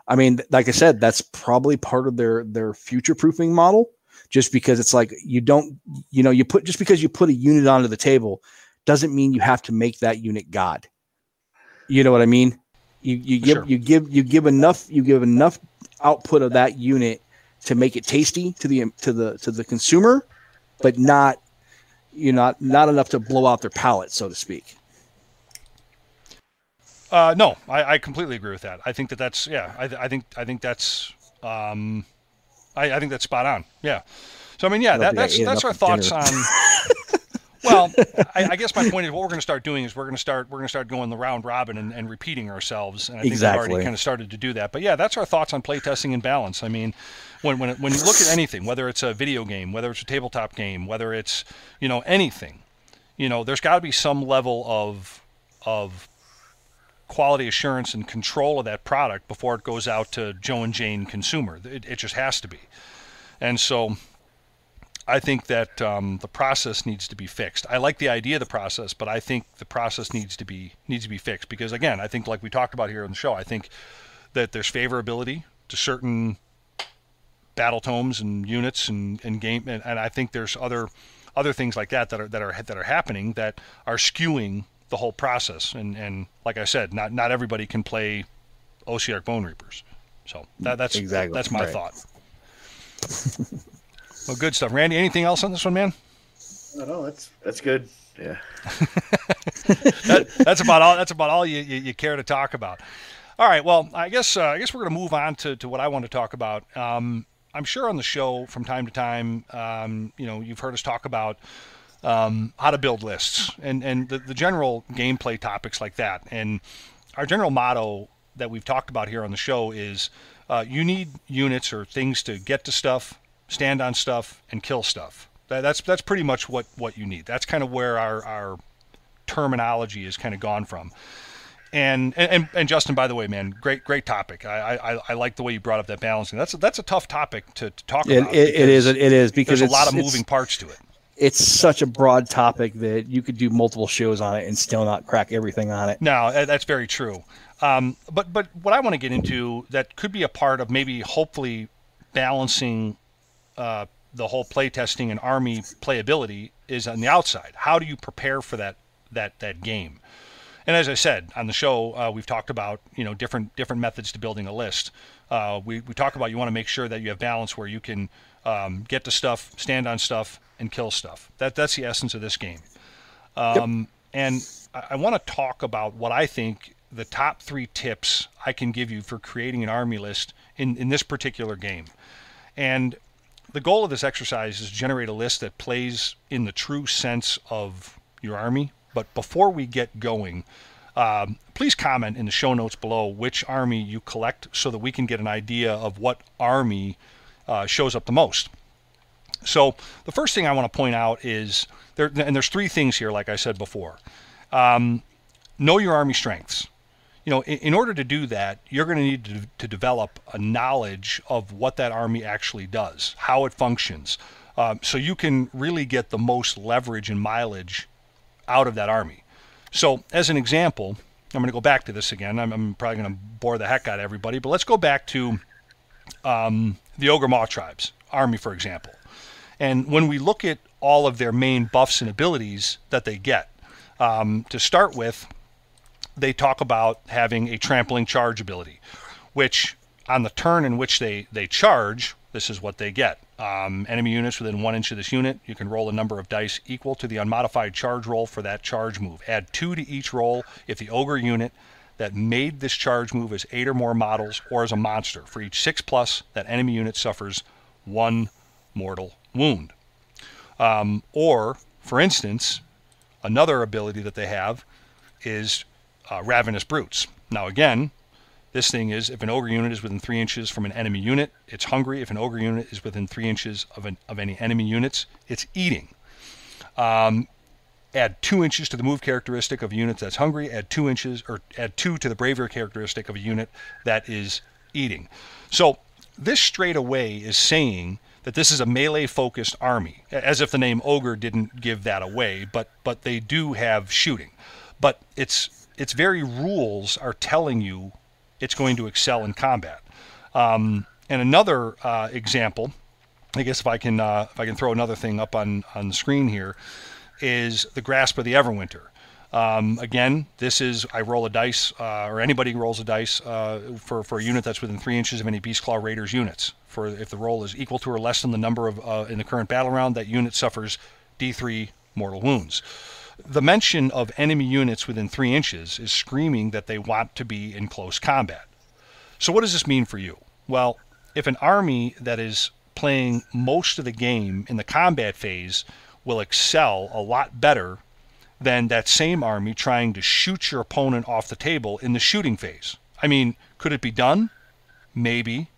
I mean, like I said, that's probably part of their their future proofing model. Just because it's like you don't, you know, you put just because you put a unit onto the table doesn't mean you have to make that unit God. You know what I mean? You you give Sure. you give you give enough you give enough output of that unit to make it tasty to the to the to the consumer, but not you know not not enough to blow out their palate, so to speak. Uh, no, I, I completely agree with that. I think that that's yeah. I, I think I think that's um, I, I think that's spot on. Yeah. So I mean, yeah, that, that's think I ate that's our thoughts dinner. on. well, I, I guess my point is what we're going to start doing is we're going to start we're going to start going the round robin and, and repeating ourselves, and I think we've already kind of started to do that. But yeah, that's our thoughts on playtesting and balance. I mean, when when it, when you look at anything, whether it's a video game, whether it's a tabletop game, whether it's you know anything, you know, there's got to be some level of of quality assurance and control of that product before it goes out to Joe and Jane consumer. It, it just has to be. And so I think that um, the process needs to be fixed. I like the idea of the process, but I think the process needs to be needs to be fixed because again, I think like we talked about here on the show, I think that there's favorability to certain battle tomes and units and, and game and, and I think there's other other things like that that are that are that are happening that are skewing the whole process and and like I said not not everybody can play Ossiarch Bone Reapers so that, that's Exactly, that's my right. thought well good stuff Randy anything else on this one man No, no, that's that's good. Yeah. that, that's about all. That's about all you, you, you care to talk about. All right. Well, I guess uh, I guess we're going to move on to, to what I want to talk about. Um, I'm sure on the show from time to time, um, you know, you've heard us talk about um, how to build lists and and the, the general gameplay topics like that. And our general motto that we've talked about here on the show is uh, you need units or things to get to stuff, stand on stuff, and kill stuff. That, that's that's pretty much what what you need. That's kind of where our our terminology has kind of gone from. And, and and Justin, by the way, man, great great topic. I I, I like the way you brought up that balancing. That's a, that's a tough topic to, to talk It, about. it, it is. It is because there's a lot of moving parts to it. It's such a broad topic that you could do multiple shows on it and still not crack everything on it. No, that's very true. Um, but but what I want to get into that could be a part of maybe hopefully balancing uh, the whole playtesting and army playability is on the outside. How do you prepare for that that that game? And as I said on the show, uh, we've talked about you know different different methods to building a list. Uh, we we talk about you want to make sure that you have balance where you can um, get to stuff, stand on stuff, and kill stuff. That that's the essence of this game. Um, And I, I want to talk about what I think the top three tips I can give you for creating an army list in in this particular game. And the goal of this exercise is to generate a list that plays in the true sense of your army. But before we get going, um, please comment in the show notes below which army you collect so that we can get an idea of what army uh, shows up the most. So the first thing I want to point out is there, and there's three things here, like I said before. Um, know your army strengths. You know, in, in order to do that, you're going to need to, to develop a knowledge of what that army actually does, how it functions, um, so you can really get the most leverage and mileage out of that army. So, as an example, I'm going to go back to this again. I'm, I'm probably going to bore the heck out of everybody, but let's go back to um, the Ogor Mawtribes army, for example. And when we look at all of their main buffs and abilities that they get, um, to start with, they talk about having a trampling charge ability, which on the turn in which they, they charge, this is what they get. Um, enemy units within one inch of this unit, you can roll a number of dice equal to the unmodified charge roll for that charge move. Add two to each roll if the ogre unit that made this charge move is eight or more models or as a monster. For each six plus, that enemy unit suffers one mortal wound. Um, or, for instance, another ability that they have is uh, Ravenous Brutes. Now, again, this thing is if an ogre unit is within three inches from an enemy unit, it's hungry. If an ogre unit is within three inches of, an, of any enemy units, it's eating. Um, add two inches to the move characteristic of a unit that's hungry. Add two inches, or add two to the bravery characteristic of a unit that is eating. So this straight away is saying that this is a melee focused army, as if the name ogre didn't give that away. But but they do have shooting, but its its very rules are telling you it's going to excel in combat. Um, and another uh, example, I guess if I can uh, if I can throw another thing up on on the screen here, is the grasp of the Everwinter. Um, again, this is I roll a dice, uh, or anybody rolls a dice uh, for for a unit that's within three inches of any Beast Claw Raiders units. For if the roll is equal to or less than the number of uh, in the current battle round, that unit suffers D3 mortal wounds. The mention of enemy units within three inches is screaming that they want to be in close combat. So what does this mean for you? Well, if an army that is playing most of the game in the combat phase will excel a lot better than that same army trying to shoot your opponent off the table in the shooting phase. I mean, could it be done? Maybe.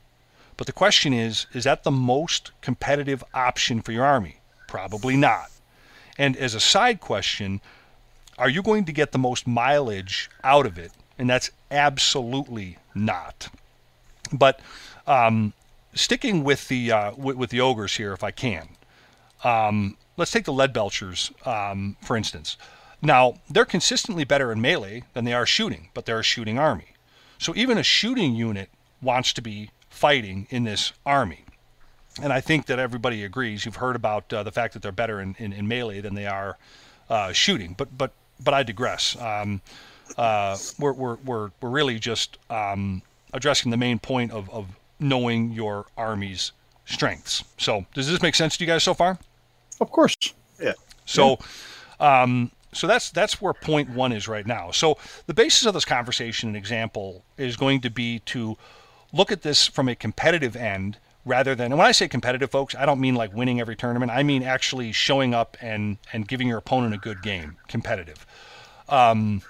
But the question is is that the most competitive option for your army? Probably not. And as a side question, are you going to get the most mileage out of it? And that's absolutely not. But um, sticking with the uh, with, with, the ogres here, if I can, um, let's take the lead belchers um, for instance. Now they're consistently better in melee than they are shooting, but they're a shooting army. So even a shooting unit wants to be fighting in this army. And I think that everybody agrees. You've heard about uh, the fact that they're better in, in, in melee than they are uh, shooting. But but but I digress. Um, uh, we're, we're, we're, we're really just um, addressing the main point of, of knowing your army's strengths. So does this make sense to you guys so far? Of course. Yeah. So, um, so that's that's where point one is right now. So the basis of this conversation and example is going to be to look at this from a competitive end rather than and when I say competitive folks, I don't mean like winning every tournament. I mean actually showing up and and giving your opponent a good game, competitive. Um,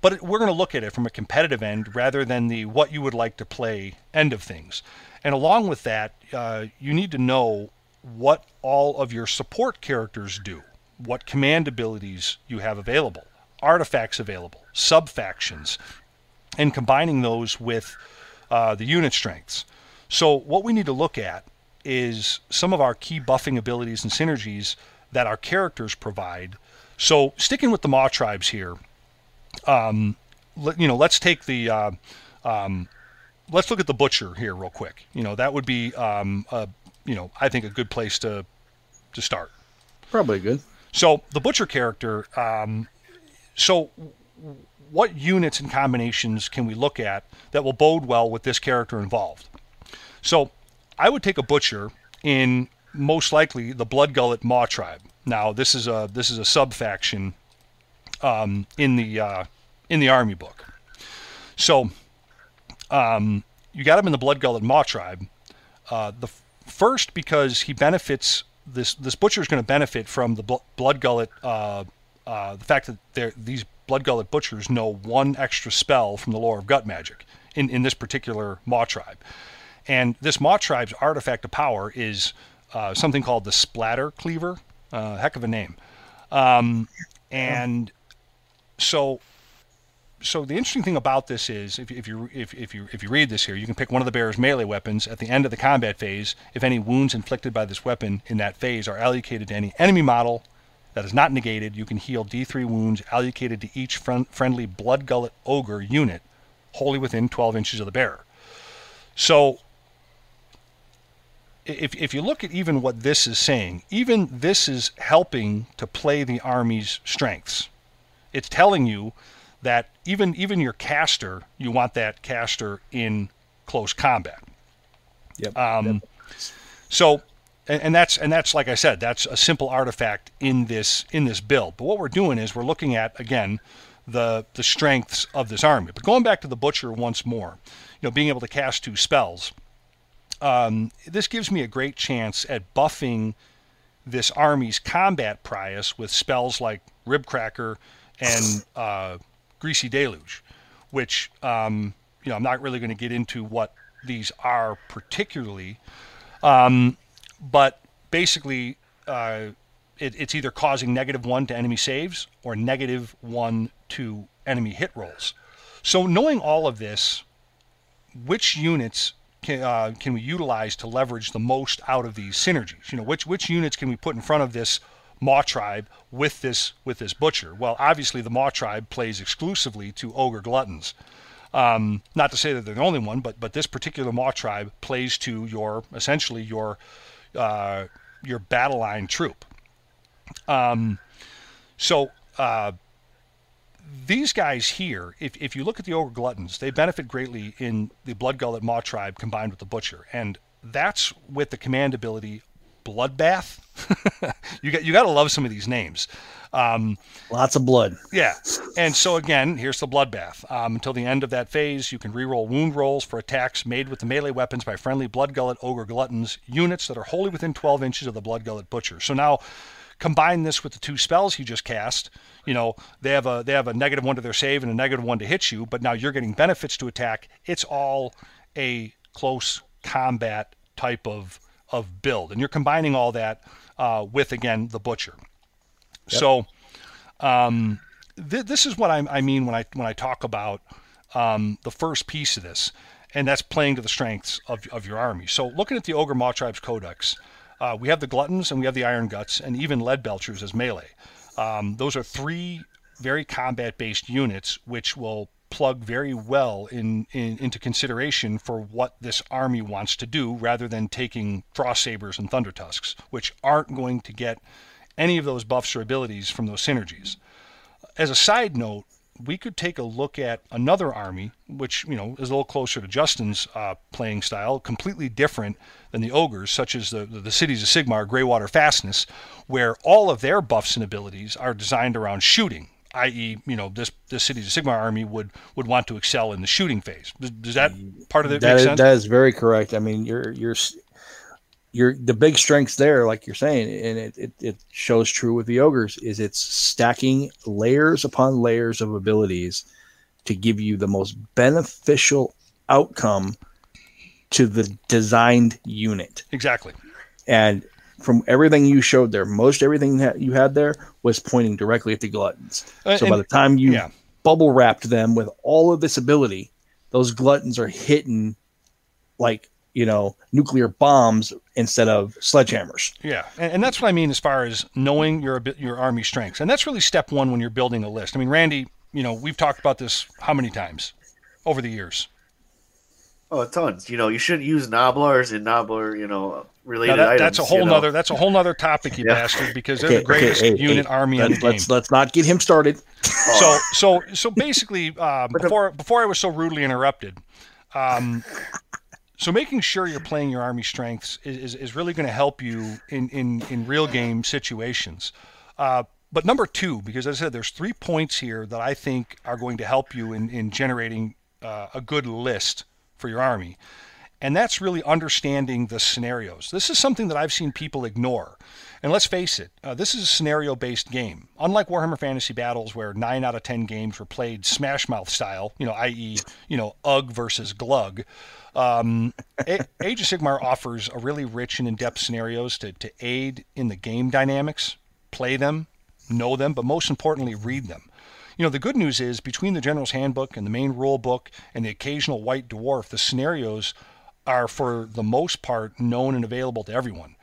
but we're going to look at it from a competitive end rather than the what you would like to play end of things. And along with that, uh, you need to know what all of your support characters do, what command abilities you have available, artifacts available, sub factions, and combining those with uh, the unit strengths. So, what we need to look at is some of our key buffing abilities and synergies that our characters provide. So, sticking with the Maw tribes here, um, let, you know, let's take the, uh, um, let's look at the butcher here real quick. You know, that would be, um, a, you know, I think a good place to to start. Probably good. So the butcher character. Um, so what units and combinations can we look at that will bode well with this character involved? So I would take a butcher in most likely the Blood Gullet Maw tribe. Now this is a this is a sub faction um, in the uh, in the army book. So um, you got him in the Blood Gullet Maw tribe. Uh, the first because he benefits this this butcher is going to benefit from the bl- Blood Gullet. Uh, uh, the fact that these Blood Gullet butchers know one extra spell from the lore of gut magic in, in this particular Maw tribe. And this Maw tribe's artifact of power is uh, something called the Splatter Cleaver. Uh, heck of a name. Um, and so so the interesting thing about this is if, if you if, if you if you read this here you can pick one of the bearer's melee weapons at the end of the combat phase if any wounds inflicted by this weapon in that phase are allocated to any enemy model that is not negated. You can heal d3 wounds allocated to each friend, friendly blood gullet ogre unit wholly within 12 inches of the bearer. So if, if you look at even what this is saying even this is helping to play the army's strengths. It's telling you that even even your caster, you want that caster in close combat. Yep. Um, yep. So, and, and, that's and that's like I said, that's a simple artifact in this in this build. But what we're doing is we're looking at again the the strengths of this army. But going back to the butcher once more, you know, being able to cast two spells. Um, this gives me a great chance at buffing this army's combat prius with spells like Ribcracker and uh, Greasy Deluge, which um, you know I'm not really going to get into what these are particularly, um, but basically uh, it, it's either causing negative one to enemy saves or negative one to enemy hit rolls. So knowing all of this, which units can, uh, can we utilize to leverage the most out of these synergies? You know, which which units can we put in front of this Maw tribe with this with this butcher. Well, obviously the Maw tribe plays exclusively to ogre gluttons. Um, not to say that they're the only one, but but this particular Maw tribe plays to your essentially your uh, your battle line troop. Um, so uh, these guys here, if, if you look at the ogre gluttons, they benefit greatly in the blood gullet Maw tribe combined with the butcher, and that's with the command ability Bloodbath. you got you got to love some of these names. Um, Lots of blood. yeah, and so again, here's the bloodbath. Um, until the end of that phase, you can reroll wound rolls for attacks made with the melee weapons by friendly Blood Gullet Ogre Gluttons units that are wholly within 12 inches of the Blood Gullet Butcher. So now, combine this with the two spells he just cast. You know, they have a they have a negative one to their save and a negative one to hit you, but now you're getting benefits to attack. It's all a close combat type of of build, and you're combining all that uh, with again the butcher. So um, th- this is what I, I mean when I when I talk about um, the first piece of this, and that's playing to the strengths of, of your army. So looking at the Ogor Mawtribe's Codex, uh, we have the Gluttons and we have the Iron Guts and even Lead Belchers as melee. Um, those are three very combat-based units which will plug very well in, in into consideration for what this army wants to do, rather than taking Frost Sabers and Thunder Tusks, which aren't going to get any of those buffs or abilities from those synergies. As a side note, we could take a look at another army, which you know is a little closer to Justin's uh, playing style, completely different than the ogres, such as the the cities of Sigmar, Greywater Fastness, where all of their buffs and abilities are designed around shooting. I.e., you know, this this cities of Sigmar army would would want to excel in the shooting phase. Does, does that part of it That make is, sense? that is very correct. I mean, you're you're you're the big strengths there, like you're saying, and it, it, it shows true with the ogres. Is it's stacking layers upon layers of abilities to give you the most beneficial outcome to the designed unit. exactly. And from everything you showed there, most everything that you had there was pointing directly at the gluttons. Uh, so by the time you yeah. bubble wrapped them with all of this ability, those gluttons are hitting like you know nuclear bombs instead of sledgehammers. Yeah, and, and that's what I mean as far as knowing your your army strengths, and that's really step one when you're building a list. I mean, Randy, you know, we've talked about this how many times over the years. Oh, tons. You know, you shouldn't use Noblars and Noblar, you know, related that, items. that's a whole you know. nother that's a whole nother topic, you Yeah. bastard, because they're the greatest unit army in the let's, game. let's let's not get him started. So so so basically, uh, before before I was so rudely interrupted, um, so making sure you're playing your army strengths is, is, is really going to help you in, in in real game situations. Uh, but number two, because as I said, there's three points here that I think are going to help you in in generating uh, a good list for your army. And that's really understanding the scenarios. This is something that I've seen people ignore. And let's face it, uh, this is a scenario based game. Unlike Warhammer Fantasy Battles, where 9 out of 10 games were played Smash Mouth style, you know, i.e., you know, UG versus Glug, um, A- Age of Sigmar offers a really rich and in depth scenarios to, to aid in the game dynamics, play them, know them, but most importantly, read them. You know, the good news is between the General's Handbook and the main rule book and the occasional White Dwarf, the scenarios are for the most part known and available to everyone.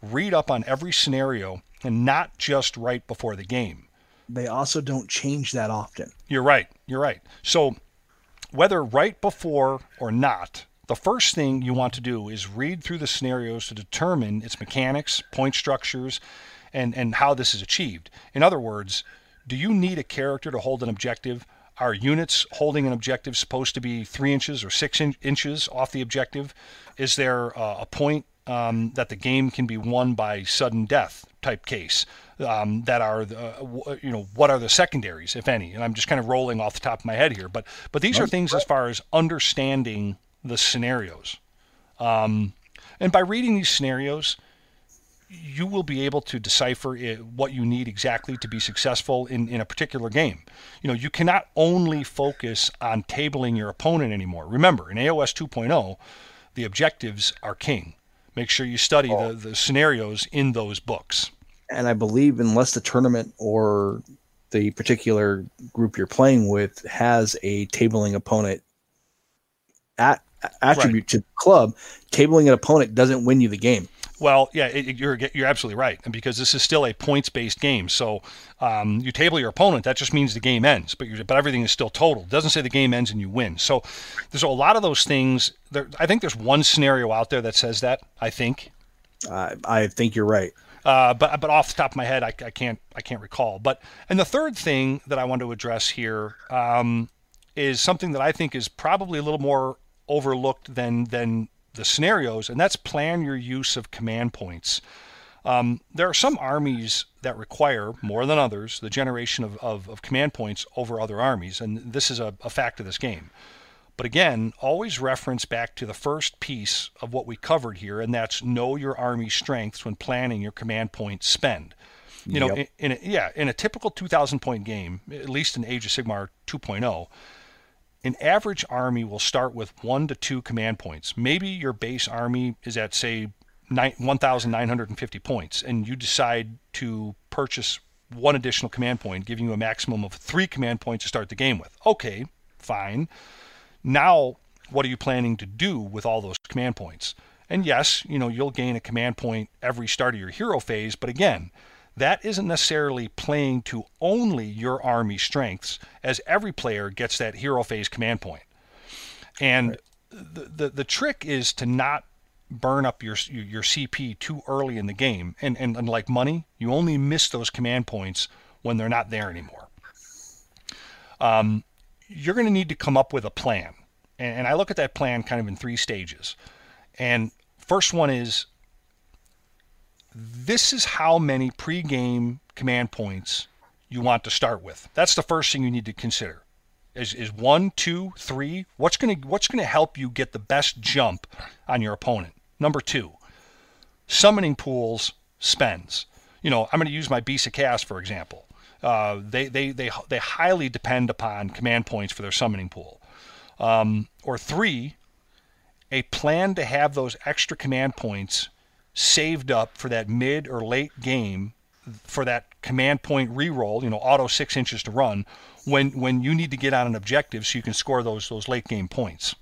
Read up on every scenario and not just right before the game. They also don't change that often. You're right. You're right. So, whether right before or not, the first thing you want to do is read through the scenarios to determine its mechanics, point structures, and, and how this is achieved. In other words, do you need a character to hold an objective? Are units holding an objective supposed to be three inches or six in- inches off the objective? Is there uh, a point um, that the game can be won by sudden death type case? Um, that are the, uh, w- you know what are the secondaries, if any? And I'm just kind of rolling off the top of my head here, but but these are things as far as understanding the scenarios. Um, and by reading these scenarios, you will be able to decipher it, what you need exactly to be successful in, in a particular game. You know, you cannot only focus on tabling your opponent anymore. Remember, in AOS 2.0, the objectives are king. Make sure you study the, the scenarios in those books. And I believe unless the tournament or the particular group you're playing with has a tabling opponent at attribute to the club, tabling an opponent doesn't win you the game. Well, yeah, it, you're you're absolutely right, and because this is still a points-based game, so um, you table your opponent, that just means the game ends, but you're, but everything is still total. It doesn't say the game ends and you win. So there's a lot of those things. There, I think there's one scenario out there that says that. I think, I I think you're right. uh, but but off the top of my head, I, I can't I can't recall. But and the third thing that I want to address here um, is something that I think is probably a little more overlooked than than the scenarios, and that's plan your use of command points. Um, there are some armies that require, more than others, the generation of, of, of command points over other armies, and this is a, a fact of this game. But again, always reference back to the first piece of what we covered here, and that's know your army strengths when planning your command point spend. You know, in, in a, yeah, in a typical 2,000 point game, at least in Age of Sigmar 2.0, an average army will start with one to two command points. Maybe your base army is at, say, 1,950 points, and you decide to purchase one additional command point, giving you a maximum of three command points to start the game with. Okay, fine. Now, what are you planning to do with all those command points? And yes, you know, you'll gain a command point every start of your hero phase, but again, that isn't necessarily playing to only your army strengths, as every player gets that hero phase command point. And the, the the trick is to not burn up your your CP too early in the game. And, and and like money, you only miss those command points when they're not there anymore. Um, you're going to need to come up with a plan, and, and I look at that plan kind of in three stages. And first one is this is how many pre-game command points you want to start with. That's the first thing you need to consider. Is, is one, two, three? What's gonna what's gonna help you get the best jump on your opponent? Number two, summoning pools spends. You know, I'm going to use my Bisa cast for example. Uh, they, they they they highly depend upon command points for their summoning pool. Um, or three, a plan to have those extra command points saved up for that mid or late game for that command point reroll, you know, auto six inches to run when when you need to get on an objective so you can score those those late game points.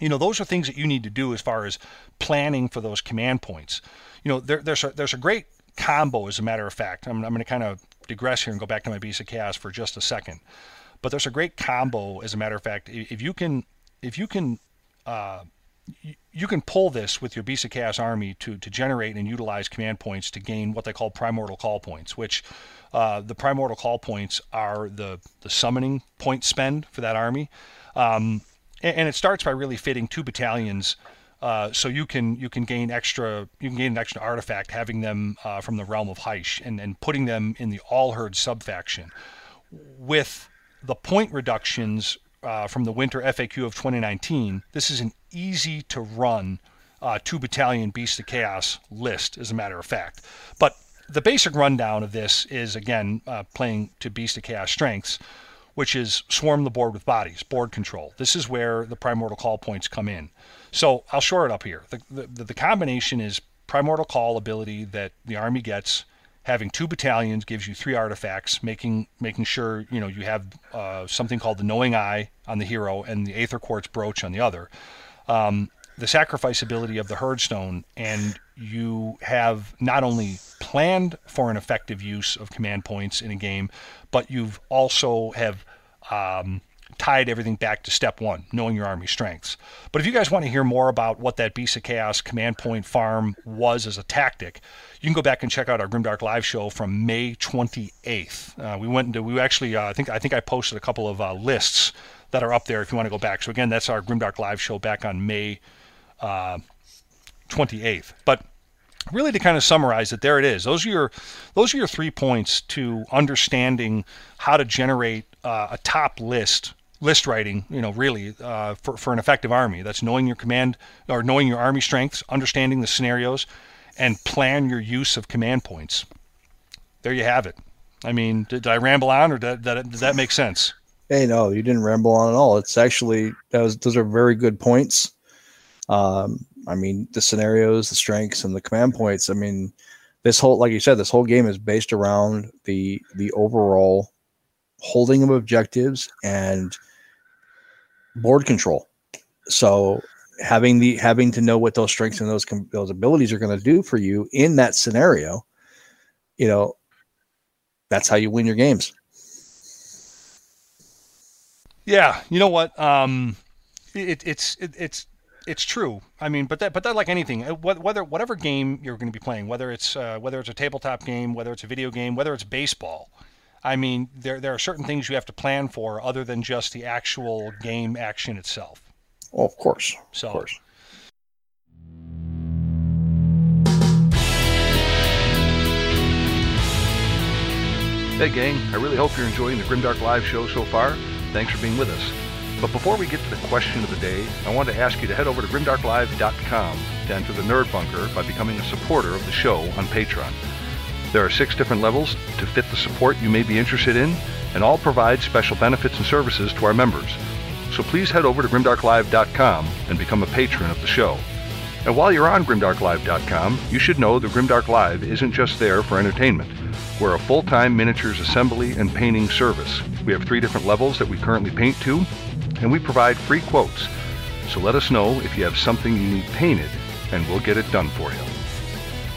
You know, those are things that you need to do as far as planning for those command points. You know, there, there's a there's a great combo as a matter of fact. I'm, I'm going to kind of digress here and go back to my Beasts of Chaos for just a second. But there's a great combo as a matter of fact. If you can if you can uh, you can pull this with your Beasts of Chaos army to, to generate and utilize command points to gain what they call primordial call points, which uh, the primordial call points are the, the summoning point spend for that army. Um, and, and it starts by really fitting two battalions uh, so you can you can gain extra you can gain an extra artifact having them uh, from the realm of Hysh and, and putting them in the Allherd subfaction with the point reductions uh, from the winter FAQ of 2019, this is an easy to run uh, two battalion Beast of Chaos list, as a matter of fact. But the basic rundown of this is again uh, playing to Beast of Chaos strengths, which is swarm the board with bodies, board control. This is where the primordial call points come in. So I'll shore it up here. The, the, the combination is primordial call ability that the army gets having two battalions gives you three artifacts, making making sure you know you have uh, something called the Knowing Eye on the hero and the Aether Quartz Brooch on the other. Um, the sacrifice ability of the Herdstone, and you have not only planned for an effective use of command points in a game, but you've also have um, tied everything back to step one, knowing your army strengths. But if you guys want to hear more about what that Beast of Chaos command point farm was as a tactic, you can go back and check out our Grimdark live show from May 28th. Uh, we went into we actually uh, I think I think I posted a couple of uh, lists that are up there if you want to go back. So again, that's our Grimdark live show back on May uh, 28th. But really to kind of summarize it, there it is. Those are your those are your three points to understanding how to generate uh, a top list list writing. You know, really uh, for for an effective army. That's knowing your command or knowing your army strengths, understanding the scenarios, and plan your use of command points. There you have it. I mean, did, did I ramble on, or did, did, did that make sense? Hey, no, you didn't ramble on at all. It's actually that was those are very good points. Um, I mean, the scenarios, the strengths, and the command points. I mean, this whole, like you said, this whole game is based around the the overall holding of objectives and board control. So having the having to know what those strengths and those those abilities are going to do for you in that scenario, you know, that's how you win your games. Yeah, you know what? Um, it, it's it, it's it's true. I mean, but that but that like anything, uh, whether whatever game you're going to be playing, whether it's uh, whether it's a tabletop game, whether it's a video game, whether it's baseball. I mean, there there are certain things you have to plan for other than just the actual game action itself. Well, of course. So, of course. Hey, gang, I really hope you're enjoying the Grimdark Live show so far. Thanks for being with us. But before we get to the question of the day, I want to ask you to head over to grimdarklive.com to enter the Nerd Bunker by becoming a supporter of the show on Patreon. There are six different levels to fit the support you may be interested in, and all provide special benefits and services to our members. So please head over to grimdarklive.com and become a patron of the show. And while you're on grimdarklive.com, you should know that Grimdark Live isn't just there for entertainment. We're a full-time miniatures assembly and painting service. We have three different levels that we currently paint to, and we provide free quotes. So let us know if you have something you need painted, and we'll get it done for you.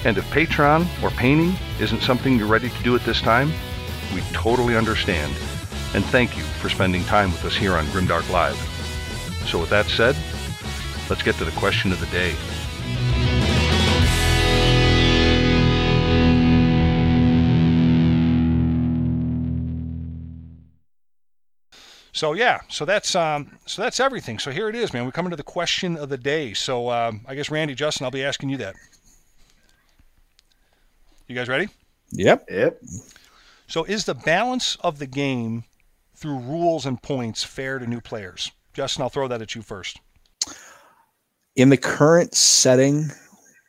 And if Patreon or painting isn't something you're ready to do at this time, we totally understand. And thank you for spending time with us here on Grimdark Live. So with that said, let's get to the question of the day. So yeah, so that's um, so that's everything. So here it is, man. We come into the question of the day. So um, I guess Randy, Justin, I'll be asking you that. You guys ready? Yep. Yep. So is the balance of the game through rules and points fair to new players? Justin, I'll throw that at you first. In the current setting,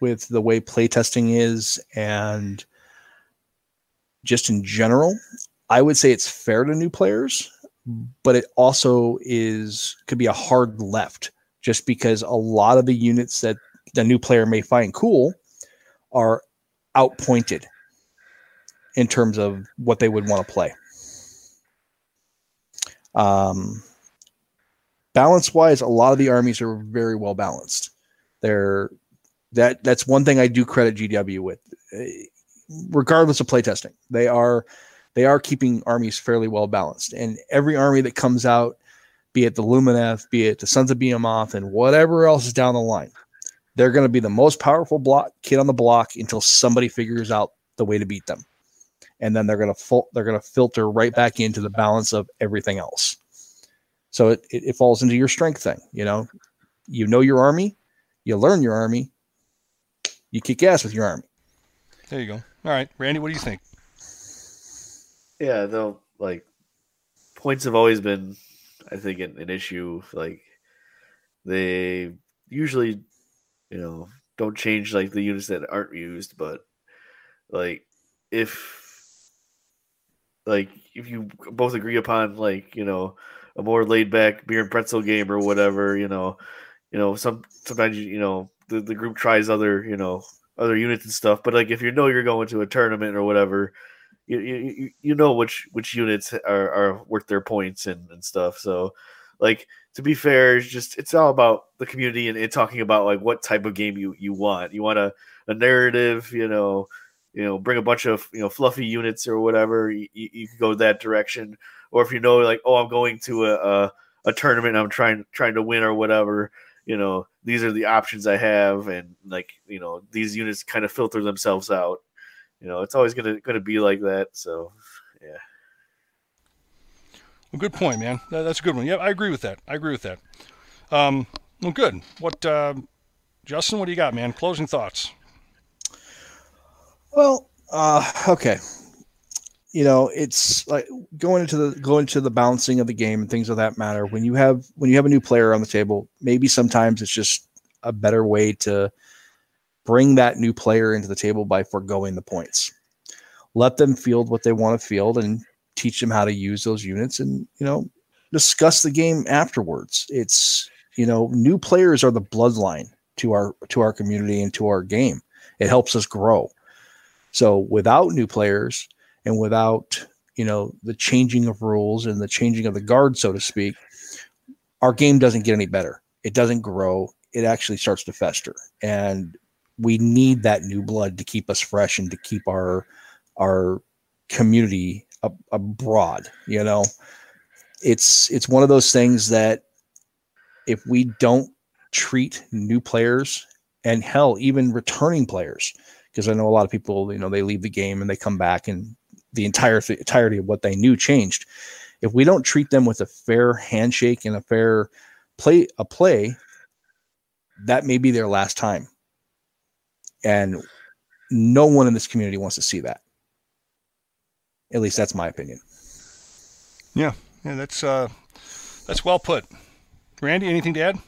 with the way playtesting is, and just in general, I would say it's fair to new players, but it also is could be a hard left just because a lot of the units that the new player may find cool are outpointed in terms of what they would want to play. Um, balance wise, a lot of the armies are very well balanced. They're that that's one thing I do credit GW with, regardless of playtesting. They are they are keeping armies fairly well balanced, and every army that comes out, be it the Lumineth, be it the Sons of Behemat, and whatever else is down the line, they're going to be the most powerful block kid on the block until somebody figures out the way to beat them and then they're going to fil- they're going to filter right back into the balance of everything else. So it, it, it falls into your strength thing. You know, you know your army, you learn your army, you kick ass with your army. There you go. All right, Randy, what do you think? Yeah, though, like points have always been, I think, an, an issue. Like they usually, you know, don't change like the units that aren't used, but like if like if you both agree upon like you know a more laid back beer and pretzel game or whatever, you know, you know some sometimes you, know the, the group tries other you know other units and stuff, but like if you know you're going to a tournament or whatever, you you, you know which which units are, are worth their points and, and stuff. So like to be fair, it's just it's all about the community and, and talking about like what type of game you you want. You want a, a narrative, you know, you know, bring a bunch of you know fluffy units or whatever. You, you could go that direction, or if you know like, oh, I'm going to a, a a tournament, I'm trying trying to win or whatever. You know, these are the options I have, and like you know, these units kind of filter themselves out. You know, it's always gonna gonna be like that. So, yeah. Well, good point, man. That, that's a good one. Yeah, I agree with that. I agree with that. Um, well, good. What, uh, Justin? What do you got, man? Closing thoughts. Well, uh, okay. You know, it's like going into the going into the balancing of the game and things of that matter. When you have when you have a new player on the table, maybe sometimes it's just a better way to bring that new player into the table by foregoing the points. Let them field what they want to field and teach them how to use those units and, you know, discuss the game afterwards. It's, you know, new players are the bloodline to our to our community and to our game. It helps us grow. So without new players and without, you know, the changing of rules and the changing of the guard, so to speak, our game doesn't get any better. It doesn't grow. It actually starts to fester. And we need that new blood to keep us fresh and to keep our our community abroad, you know. It's it's one of those things that if we don't treat new players and hell even returning players because I know a lot of people, you know, they leave the game and they come back and the entire th- entirety of what they knew changed. If we don't treat them with a fair handshake and a fair play a play, that may be their last time. And no one in this community wants to see that. At least that's my opinion. Yeah, yeah, that's uh, that's well put. Randy, anything to add?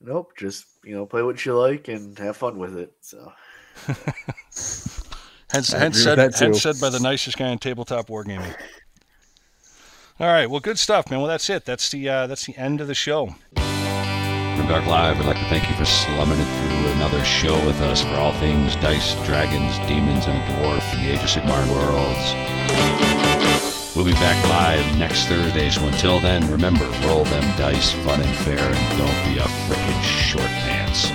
Nope, just you know, play what you like and have fun with it. So Hence, hence said, with that, too. hence said by the nicest guy in tabletop wargaming. All right, well, good stuff, man. Well, that's it. That's the uh, that's the end of the show. Grimdark Live, we'd like to thank you for slumming it through another show with us for all things dice, dragons, demons, and a dwarf in the Age of Sigmar worlds. We'll be back live next Thursday, so until then, remember, roll them dice fun and fair, and don't be a frickin' short pants.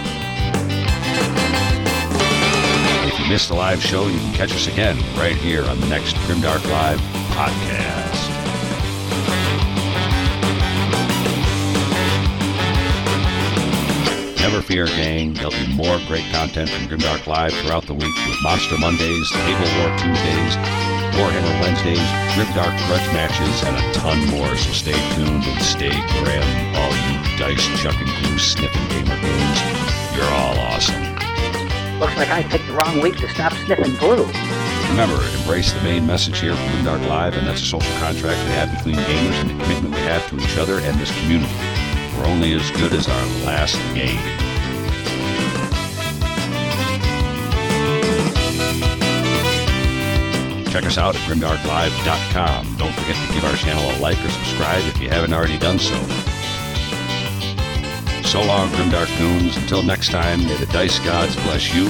If you missed the live show, you can catch us again right here on the next Grimdark Live podcast. Never fear, gang. There'll be more great content from Grimdark Live throughout the week with Monster Mondays, Table War Tuesdays, Warhammer Wednesdays, Grimdark Grudge matches, and a ton more. So stay tuned and stay grim, all you dice chucking glue sniffing gamer goons. You're all awesome. Looks like I picked the wrong week to stop sniffing glue. Remember, embrace the main message here from Grimdark Live, and that's a social contract we have between gamers and the commitment we have to each other and this community. We're only as good as our last game. Check us out at grimdarklive.com. Don't forget to give our channel a like or subscribe if you haven't already done so. So long, Grimdark Goons. Until next time, may the dice gods bless you